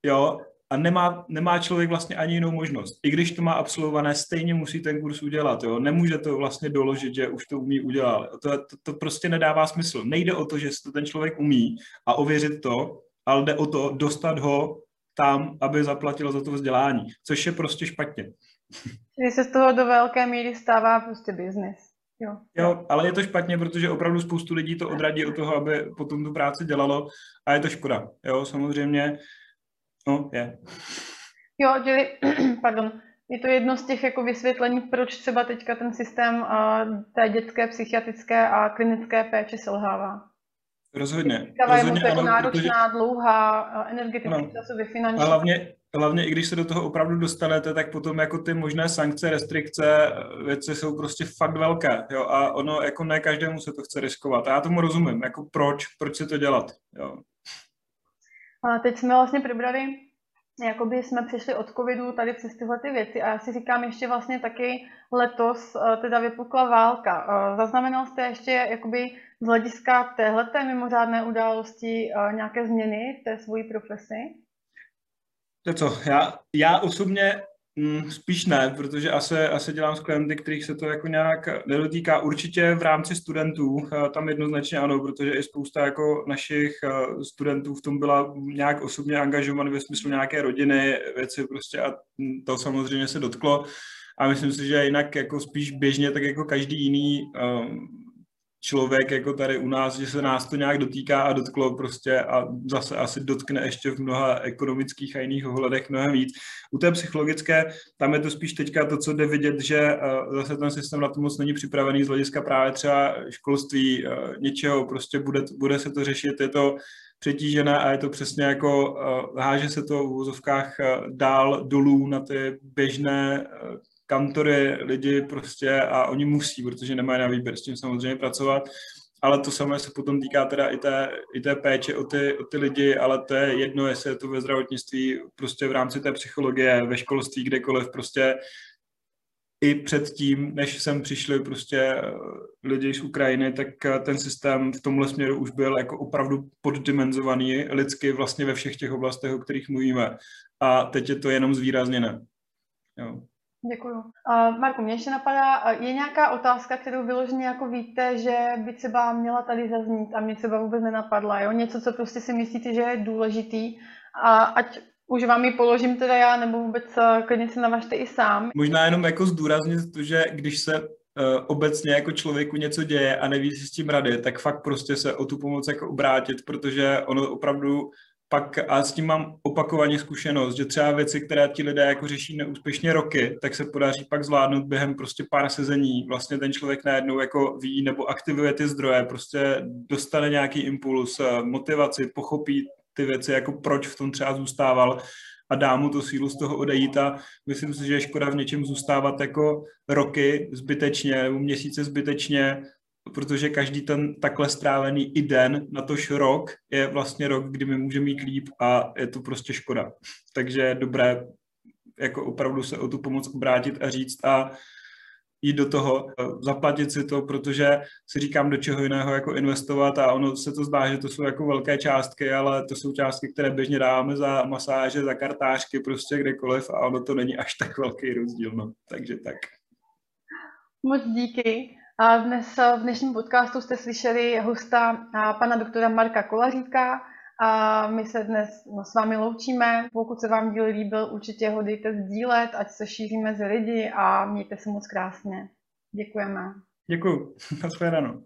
Jo, a nemá, nemá člověk vlastně ani jinou možnost. I když to má absolvované, stejně musí ten kurz udělat. Jo? Nemůže to vlastně doložit, že už to umí udělat. To, to, to prostě nedává smysl. Nejde o to, že to ten člověk umí a ověřit to, ale jde o to dostat ho tam, aby zaplatil za to vzdělání, což je prostě špatně. Že se z toho do velké míry stává prostě biznis. Jo. jo, ale je to špatně, protože opravdu spoustu lidí to odradí od toho, aby potom tu práci dělalo a je to škoda. Jo, samozřejmě No, je. Jo, čili, pardon, je to jedno z těch jako vysvětlení, proč třeba teďka ten systém uh, té dětské, psychiatrické a klinické péče selhává. Rozhodně. Říkává, rozhodně je to jako náročná, protože... dlouhá, energeticky, časově, finanční. A hlavně, hlavně i když se do toho opravdu dostanete, tak potom jako ty možné sankce, restrikce, věci jsou prostě fakt velké, jo, a ono jako ne každému se to chce riskovat. A já tomu rozumím, jako proč, proč si to dělat, jo. A teď jsme vlastně probrali, jakoby jsme přišli od covidu tady přes tyhle ty věci a já si říkám ještě vlastně taky letos eh, teda vypukla válka. Eh, zaznamenal jste ještě jakoby z hlediska téhleté mimořádné události eh, nějaké změny v té svojí profesi? To co, já, já osobně Mm, spíš ne, protože asi, asi dělám s klienty, kterých se to jako nějak nedotýká. Určitě v rámci studentů eh, tam jednoznačně ano, protože i spousta jako našich eh, studentů v tom byla nějak osobně angažovaný ve smyslu nějaké rodiny, věci prostě a to samozřejmě se dotklo. A myslím si, že jinak jako spíš běžně, tak jako každý jiný um, člověk jako tady u nás, že se nás to nějak dotýká a dotklo prostě a zase asi dotkne ještě v mnoha ekonomických a jiných ohledech mnohem víc. U té psychologické, tam je to spíš teďka to, co jde vidět, že eh, zase ten systém na to moc není připravený z hlediska právě třeba školství, eh, něčeho, prostě bude, bude se to řešit, je to přetížené a je to přesně jako, uh, háže se to v úvozovkách uh, dál dolů na ty běžné kantory lidi prostě a oni musí, protože nemají na výběr s tím samozřejmě pracovat, ale to samé se potom týká teda i té, i té péče o ty, o ty lidi, ale to je jedno, jestli je to ve zdravotnictví, prostě v rámci té psychologie, ve školství, kdekoliv, prostě i předtím, než sem přišli prostě eh, lidi z Ukrajiny, tak eh, ten systém v tomhle směru už byl jako opravdu poddimenzovaný lidsky vlastně ve všech těch oblastech, o kterých mluvíme. A teď je to jenom zvýrazněné. Jo. Děkuju. Uh, Marku, mě ještě napadá, je nějaká otázka, kterou vyloženě jako víte, že by třeba měla tady zaznít a mě třeba vůbec nenapadla, jo? Něco, co prostě si myslíte, že je důležitý a ať už vám ji položím teda já, nebo vůbec klidně se navažte i sám. Možná jenom jako zdůraznit to, že když se uh, obecně jako člověku něco děje a neví si s tím rady, tak fakt prostě se o tu pomoc jako obrátit, protože ono opravdu pak a s tím mám opakovaně zkušenost, že třeba věci, které ti lidé jako řeší neúspěšně roky, tak se podaří pak zvládnout během prostě pár sezení. Vlastně ten člověk najednou jako ví nebo aktivuje ty zdroje, prostě dostane nějaký impuls, eh, motivaci, pochopí ty věci, jako proč v tom třeba zůstával a dá mu to sílu z toho odejít a myslím si, že je škoda v něčem zůstávat jako roky zbytečně nebo měsíce zbytečně, protože každý ten takhle strávený i den na tož rok je vlastně rok, kdy my můžeme mít líp a je to prostě škoda. Takže je dobré jako opravdu se o tu pomoc obrátit a říct a jít do toho, zaplatit si to, protože si říkám, do čeho jiného jako investovat a ono se to zdá, že to jsou jako velké částky, ale to jsou částky, které běžně dáváme za masáže, za kartářky, prostě kdekoliv a ono to není až tak velký rozdíl, no. Takže tak. Moc díky. A dnes v dnešním podcastu jste slyšeli hosta pana doktora Marka Kolaříka, a my se dnes no, s vámi loučíme. Pokud se vám díl líbil, určitě ho dejte sdílet, ať se šíří mezi lidi a mějte se moc krásně. Děkujeme. Děkuji. Naschledanou.